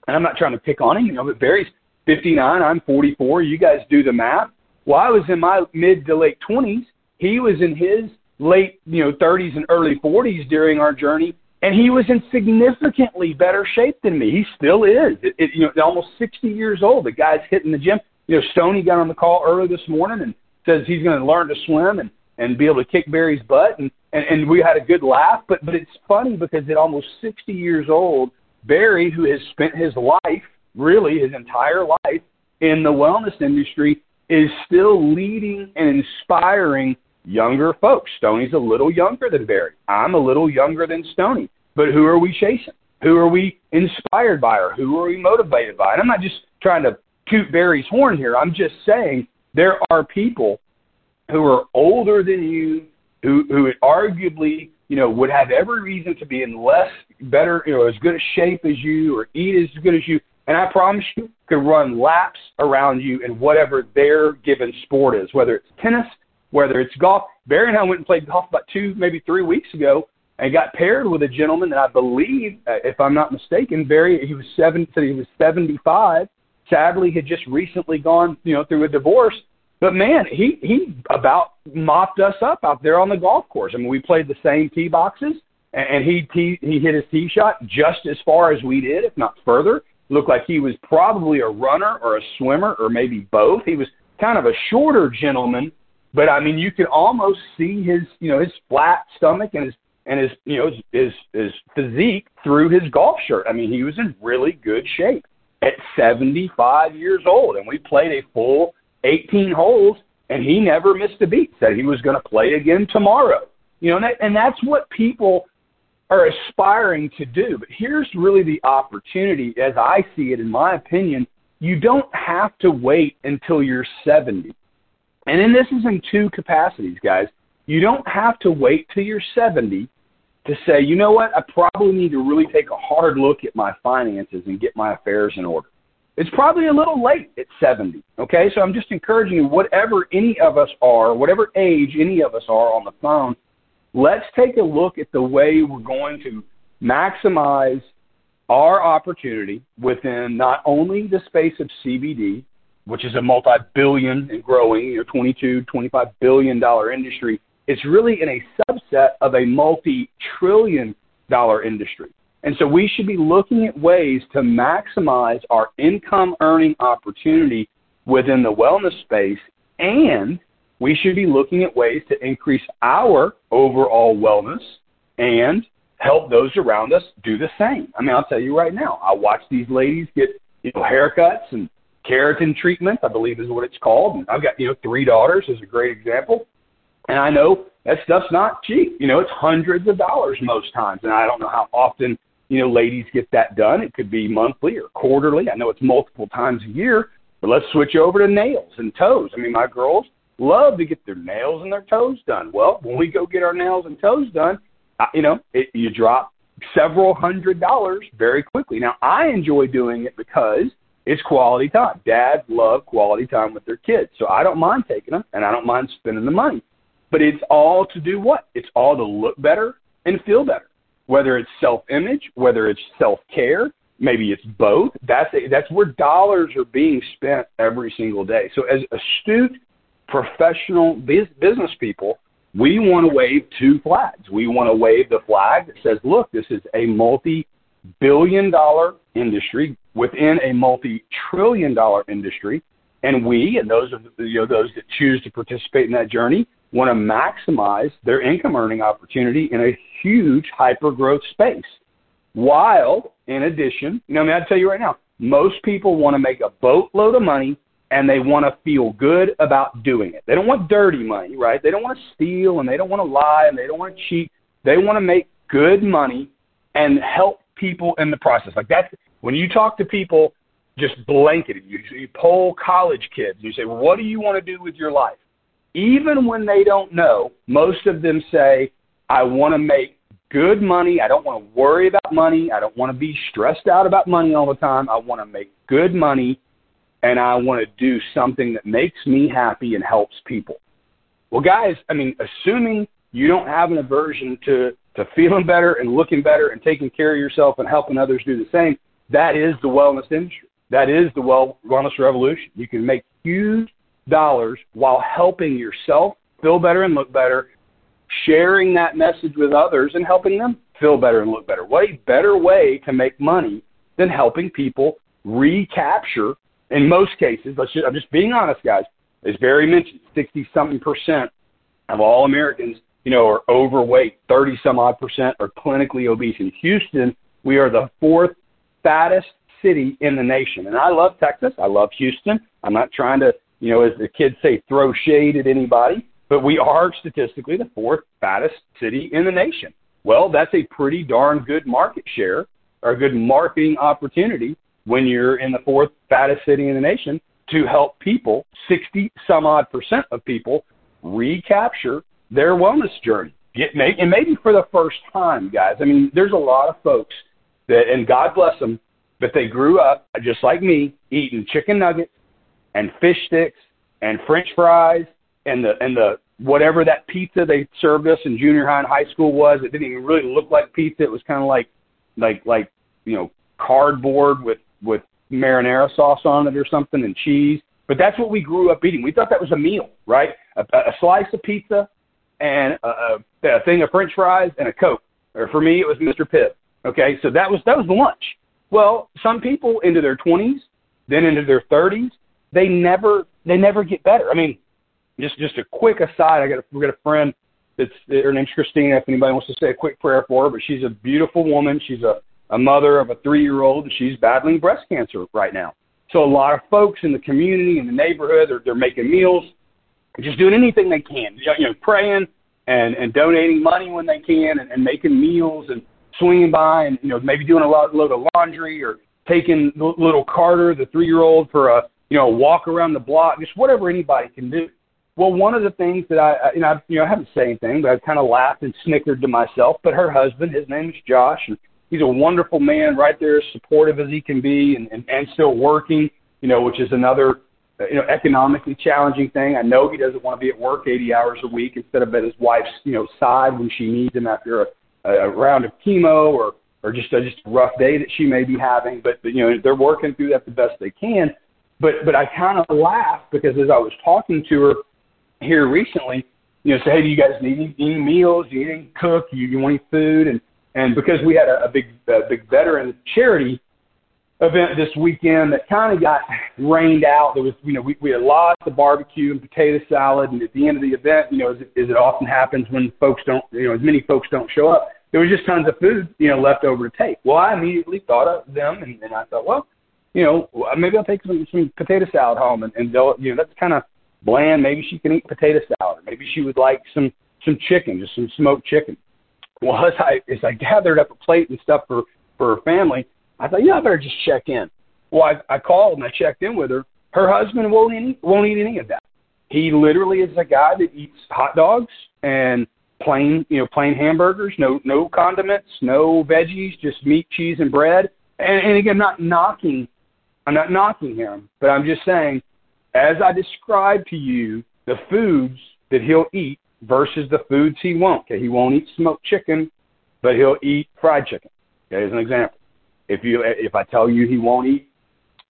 and I'm not trying to pick on him, you know, but Barry's 59, I'm 44. You guys do the math. Well, I was in my mid to late 20s. He was in his late, you know, 30s and early 40s during our journey, and he was in significantly better shape than me. He still is. It, it, you know, almost 60 years old. The guy's hitting the gym. You know, Stoney got on the call early this morning and says he's going to learn to swim and and be able to kick Barry's butt and, and and we had a good laugh but but it's funny because at almost 60 years old Barry who has spent his life really his entire life in the wellness industry is still leading and inspiring younger folks. Stoney's a little younger than Barry. I'm a little younger than Stoney. But who are we chasing? Who are we inspired by or who are we motivated by? And I'm not just trying to toot Barry's horn here. I'm just saying there are people who are older than you, who who arguably you know would have every reason to be in less better you know as good a shape as you or eat as good as you, and I promise you could run laps around you in whatever their given sport is, whether it's tennis, whether it's golf. Barry and I went and played golf about two, maybe three weeks ago, and got paired with a gentleman that I believe, uh, if I'm not mistaken, Barry, he was seven, said he was 75. Sadly, had just recently gone, you know, through a divorce. But man, he he about mopped us up out there on the golf course. I mean, we played the same tee boxes, and, and he he he hit his tee shot just as far as we did, if not further. Looked like he was probably a runner or a swimmer or maybe both. He was kind of a shorter gentleman, but I mean, you could almost see his you know his flat stomach and his and his you know his his physique through his golf shirt. I mean, he was in really good shape at 75 years old, and we played a full 18 holes, and he never missed a beat. Said he was going to play again tomorrow. You know, and, that, and that's what people are aspiring to do. But here's really the opportunity, as I see it, in my opinion. You don't have to wait until you're 70. And then this is in two capacities, guys. You don't have to wait till you're 70 to say, you know what, I probably need to really take a hard look at my finances and get my affairs in order. It's probably a little late at 70. Okay, so I'm just encouraging you, whatever any of us are, whatever age any of us are on the phone, let's take a look at the way we're going to maximize our opportunity within not only the space of CBD, which is a multi-billion and growing, you know, 22, 25 billion dollar industry, it's really in a subset of a multi-trillion dollar industry. And so we should be looking at ways to maximize our income earning opportunity within the wellness space. And we should be looking at ways to increase our overall wellness and help those around us do the same. I mean, I'll tell you right now, I watch these ladies get, you know, haircuts and keratin treatments, I believe is what it's called. And I've got, you know, three daughters is a great example. And I know that stuff's not cheap. You know, it's hundreds of dollars most times. And I don't know how often, you know, ladies get that done. It could be monthly or quarterly. I know it's multiple times a year. But let's switch over to nails and toes. I mean, my girls love to get their nails and their toes done. Well, when we go get our nails and toes done, you know, it, you drop several hundred dollars very quickly. Now, I enjoy doing it because it's quality time. Dads love quality time with their kids. So I don't mind taking them and I don't mind spending the money. But it's all to do what? It's all to look better and feel better. Whether it's self-image, whether it's self-care, maybe it's both. That's a, that's where dollars are being spent every single day. So as astute professional business people, we want to wave two flags. We want to wave the flag that says, look, this is a multi-billion dollar industry within a multi-trillion dollar industry. And we, and those of you know those that choose to participate in that journey, want to maximize their income earning opportunity in a huge hyper growth space. While, in addition, you know, I mean, I tell you right now, most people want to make a boatload of money and they want to feel good about doing it. They don't want dirty money, right? They don't want to steal and they don't want to lie and they don't want to cheat. They want to make good money and help people in the process. Like that's when you talk to people just blanketed, you, you poll college kids, you say, what do you want to do with your life? Even when they don't know, most of them say, I want to make good money. I don't want to worry about money. I don't want to be stressed out about money all the time. I want to make good money and I want to do something that makes me happy and helps people. Well, guys, I mean, assuming you don't have an aversion to, to feeling better and looking better and taking care of yourself and helping others do the same, that is the wellness industry. That is the well, wellness revolution. You can make huge dollars while helping yourself feel better and look better, sharing that message with others and helping them feel better and look better. What a better way to make money than helping people recapture, in most cases, let's just, I'm just being honest, guys, as Barry mentioned, 60 something percent of all Americans, you know, are overweight, 30 some odd percent are clinically obese. In Houston, we are the fourth fattest city in the nation. And I love Texas. I love Houston. I'm not trying to you know, as the kids say, throw shade at anybody, but we are statistically the fourth fattest city in the nation. Well, that's a pretty darn good market share or a good marketing opportunity when you're in the fourth fattest city in the nation to help people, 60 some odd percent of people, recapture their wellness journey. Get, and maybe for the first time, guys. I mean, there's a lot of folks that, and God bless them, but they grew up just like me, eating chicken nuggets and fish sticks and French fries and the and the whatever that pizza they served us in junior high and high school was. It didn't even really look like pizza. It was kind of like like like you know cardboard with with marinara sauce on it or something and cheese. But that's what we grew up eating. We thought that was a meal, right? A, a slice of pizza and a, a thing of French fries and a Coke. Or for me, it was Mr. Pibb. Okay, so that was that was lunch. Well, some people into their 20s, then into their 30s, they never they never get better. I mean, just just a quick aside. I got a, we got a friend that's her name's Christina. If anybody wants to say a quick prayer for her, but she's a beautiful woman. She's a a mother of a three year old, and she's battling breast cancer right now. So a lot of folks in the community, in the neighborhood, they're, they're making meals, just doing anything they can. You know, praying and and donating money when they can, and, and making meals and swinging by, and you know maybe doing a lot, load of laundry or taking little Carter, the three year old, for a you know walk around the block, just whatever anybody can do. Well, one of the things that I, you know, I, you know, I haven't said anything, but I kind of laughed and snickered to myself. But her husband, his name is Josh, and he's a wonderful man, right there, as supportive as he can be, and and, and still working, you know, which is another, uh, you know, economically challenging thing. I know he doesn't want to be at work 80 hours a week instead of at his wife's, you know, side when she needs him after a, a round of chemo or or just a, just a rough day that she may be having. But, but you know, they're working through that the best they can. But but I kind of laughed because as I was talking to her here recently, you know, say, hey, do you guys need any, any meals? Do you need any cook? Do you, you want any food? And and because we had a, a big a big veteran charity event this weekend that kind of got rained out. There was, you know, we, we had lots of barbecue and potato salad, and at the end of the event, you know, as, as it often happens when folks don't, you know, as many folks don't show up, there was just tons of food, you know, left over to take. Well, I immediately thought of them, and, and I thought, well, you know, uh, maybe I'll take some, some potato salad home, and, and they'll, you know, that's kind of bland. Maybe she can eat potato salad. Maybe she would like some some chicken, just some smoked chicken. Well, as I as I gathered up a plate and stuff for for her family, I thought, yeah, I better just check in. Well, I, I called and I checked in with her. Her husband won't eat won't eat any of that. He literally is a guy that eats hot dogs and plain you know plain hamburgers, no no condiments, no veggies, just meat, cheese, and bread. And, and again, not knocking, I'm not knocking him, but I'm just saying as I described to you the foods that he'll eat versus the foods he won't. Okay, he won't eat smoked chicken, but he'll eat fried chicken. Okay, as an example. If you if I tell you he won't eat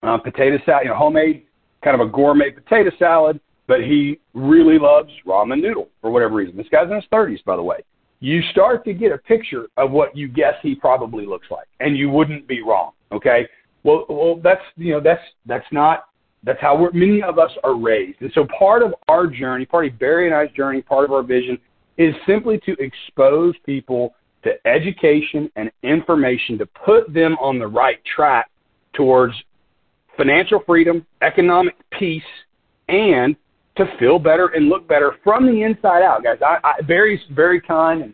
uh, potato salad, you know, homemade kind of a gourmet potato salad, but he really loves ramen noodle for whatever reason. This guy's in his 30s, by the way. You start to get a picture of what you guess he probably looks like, and you wouldn't be wrong. Okay. Well, well, that's you know that's that's not that's how we're, many of us are raised. And so part of our journey, part of Barry and I's journey, part of our vision is simply to expose people to education and information to put them on the right track towards financial freedom, economic peace, and to feel better and look better from the inside out, guys. I, I Barry's very kind and,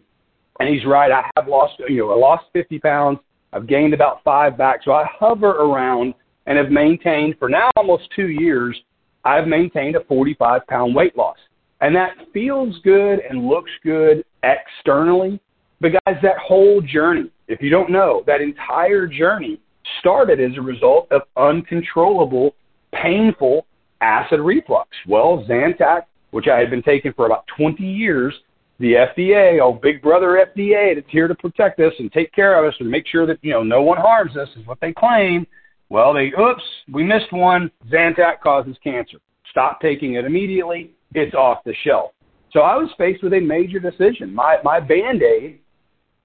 and he's right. I have lost, you know, I lost 50 pounds. I've gained about five back. So I hover around and have maintained for now almost two years, I've maintained a 45 pound weight loss. And that feels good and looks good externally. But guys, that whole journey, if you don't know, that entire journey started as a result of uncontrollable, painful acid reflux. Well, Zantac, which I had been taking for about 20 years, the FDA, oh, big brother FDA, that's here to protect us and take care of us and make sure that, you know, no one harms us is what they claim. Well, they, oops, we missed one. Zantac causes cancer. Stop taking it immediately. It's off the shelf. So I was faced with a major decision. My, my Band-Aid,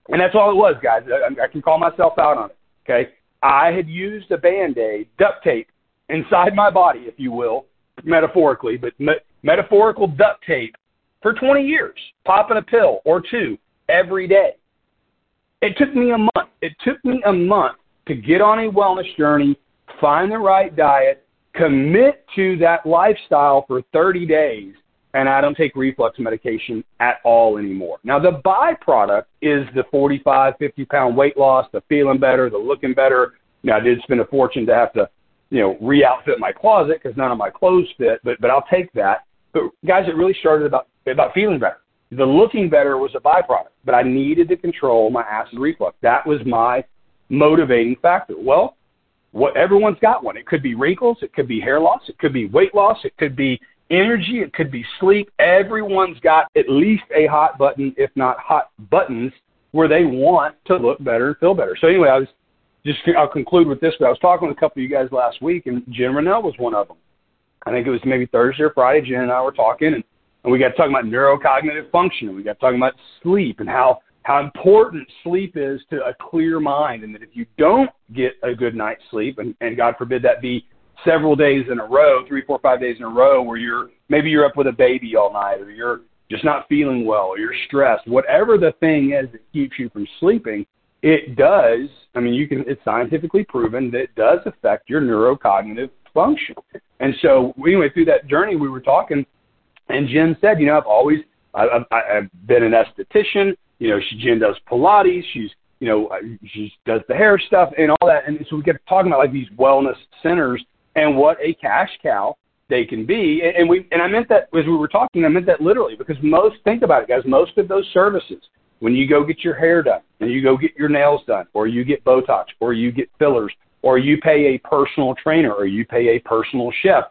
and that's all it was, guys. I, I can call myself out on it. Okay. I had used a Band-Aid, duct tape, inside my body, if you will, metaphorically, but me- metaphorical duct tape for 20 years, popping a pill or two every day. It took me a month. It took me a month to get on a wellness journey, find the right diet, commit to that lifestyle for 30 days, and I don't take reflux medication at all anymore. Now, the byproduct is the 45, 50 pound weight loss, the feeling better, the looking better, Now, I did spend a fortune to have to, you know, re-outfit my closet because none of my clothes fit, but but I'll take that. But guys, it really started about about feeling better. The looking better was a byproduct, but I needed to control my acid reflux. That was my motivating factor. Well, what everyone's got one. It could be wrinkles, it could be hair loss, it could be weight loss, it could be energy, it could be sleep. Everyone's got at least a hot button, if not hot buttons, where they want to look better and feel better. So anyway, I was just I'll conclude with this. But I was talking with a couple of you guys last week, and Jen Rennell was one of them. I think it was maybe Thursday or Friday. Jen and I were talking, and, and we got to talking about neurocognitive function. And we got talking about sleep and how how important sleep is to a clear mind, and that if you don't get a good night's sleep, and, and God forbid that be several days in a row, three, four, five days in a row, where you're maybe you're up with a baby all night, or you're just not feeling well, or you're stressed, whatever the thing is that keeps you from sleeping, it does. I mean, you can. It's scientifically proven that it does affect your neurocognitive function. And so, anyway, through that journey, we were talking, and Jen said, you know, I've always I've, I've been an esthetician. You know, she Jen does Pilates. She's you know she does the hair stuff and all that. And so we get talking about like these wellness centers and what a cash cow they can be. And, and we and I meant that as we were talking, I meant that literally because most think about it, guys. Most of those services, when you go get your hair done, and you go get your nails done, or you get Botox, or you get fillers, or you pay a personal trainer, or you pay a personal chef,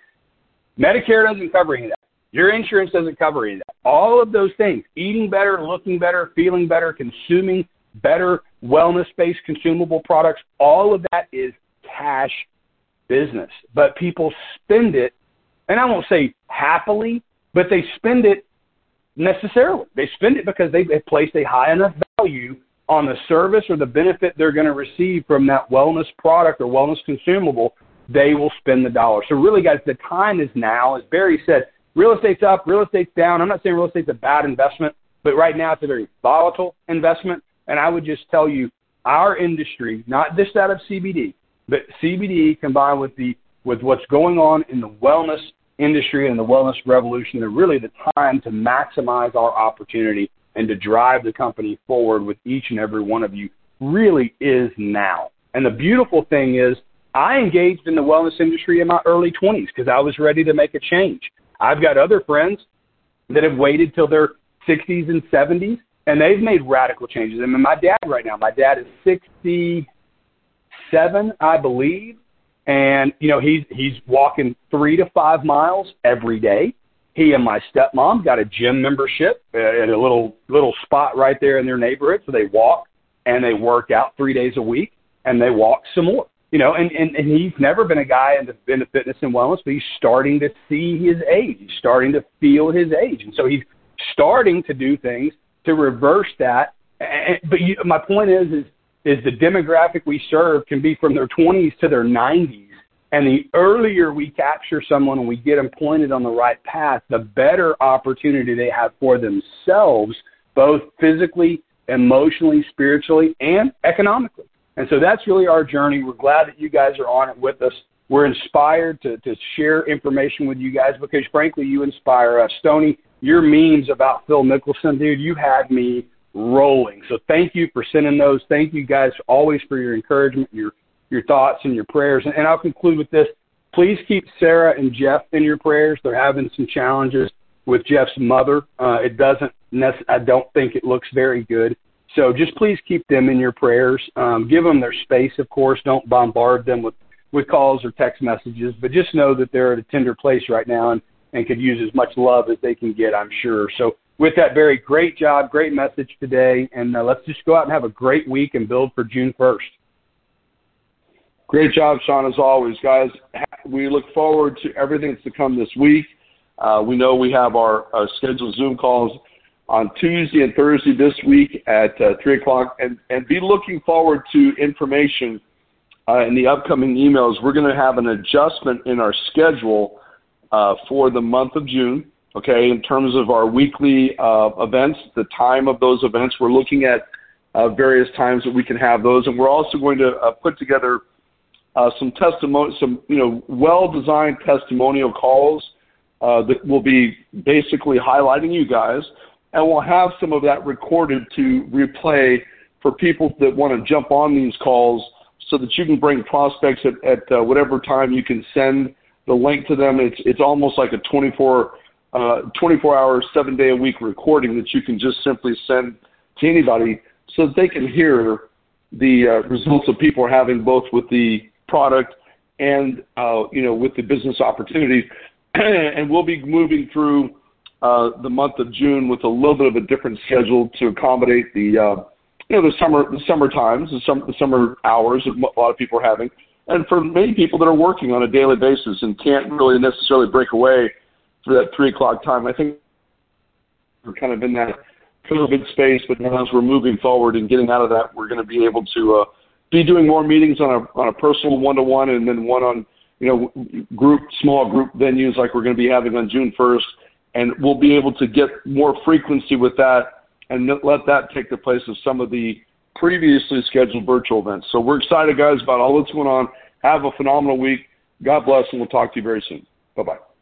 Medicare doesn't cover any. Your insurance doesn't cover any of that. All of those things, eating better, looking better, feeling better, consuming better wellness-based consumable products, all of that is cash business. But people spend it, and I won't say happily, but they spend it necessarily. They spend it because they've placed a high enough value on the service or the benefit they're going to receive from that wellness product or wellness consumable. They will spend the dollar. So really, guys, the time is now. As Barry said, real estate's up, real estate's down. I'm not saying real estate's a bad investment, but right now it's a very volatile investment. And I would just tell you, our industry, not just that of CBD, but CBD combined with the with what's going on in the wellness industry and the wellness revolution are really the time to maximize our opportunity and to drive the company forward with each and every one of you really is now. And the beautiful thing is I engaged in the wellness industry in my early 20s because I was ready to make a change. I've got other friends that have waited till their 60s and 70s and they've made radical changes. I mean, my dad right now, my dad is 67, I believe, and you know he's he's walking three to five miles every day. He and my stepmom got a gym membership at a little little spot right there in their neighborhood, so they walk and they work out three days a week, and they walk some more. You know, and and, and he's never been a guy into, into fitness and wellness, but he's starting to see his age. He's starting to feel his age, and so he's starting to do things to reverse that. And, but you, my point is, is is the demographic we serve can be from their 20s to their 90s. And the earlier we capture someone and we get them pointed on the right path, the better opportunity they have for themselves, both physically, emotionally, spiritually, and economically. And so that's really our journey. We're glad that you guys are on it with us. We're inspired to, to share information with you guys because, frankly, you inspire us. Stoney, your memes about Phil Mickelson, dude, you had me rolling. So thank you for sending those. Thank you guys always for your encouragement, your your thoughts and your prayers. And, and I'll conclude with this. Please keep Sarah and Jeff in your prayers. They're having some challenges with Jeff's mother. Uh, it doesn't. I don't think it looks very good. So just please keep them in your prayers. Um, give them their space, of course. Don't bombard them with with calls or text messages, but just know that they're at a tender place right now and, and could use as much love as they can get, I'm sure. So with that, Barry great job, great message today, and uh, let's just go out and have a great week and build for June 1st. Great job, Sean, as always, guys. We look forward to everything that's to come this week. Uh, we know we have our, our, scheduled Zoom calls on Tuesday and Thursday this week at uh, 3 o'clock, and, and be looking forward to information uh, in the upcoming emails. We're going to have an adjustment in our schedule uh, for the month of June okay, in terms of our weekly uh, events, the time of those events. We're looking at uh, various times that we can have those, and we're also going to uh, put together some testimony, some you know well-designed testimonial calls that will be basically highlighting you guys, and we'll have some of that recorded to replay for people that want to jump on these calls so that you can bring prospects at, at uh, whatever time you can send the link to them. It's it's almost like a 24 uh, 24 hour, seven day a week recording that you can just simply send to anybody so that they can hear the uh, results that people are having both with the product and uh, you know with the business opportunities. and we'll be moving through uh, the month of June with a little bit of a different schedule to accommodate the uh, you know the summer the summer times the, sum, the summer hours that a lot of people are having, and for many people that are working on a daily basis and can't really necessarily break away for that three o'clock time. I think we're kind of in that COVID space, but now as we're moving forward and getting out of that, we're going to be able to uh, be doing more meetings on a on a personal one to one, and then one on you know group small group venues like we're going to be having on June 1st, and we'll be able to get more frequency with that and let that take the place of some of the previously scheduled virtual events. So we're excited, guys, about all that's going on. Have a phenomenal week. God bless, and we'll talk to you very soon. Bye bye.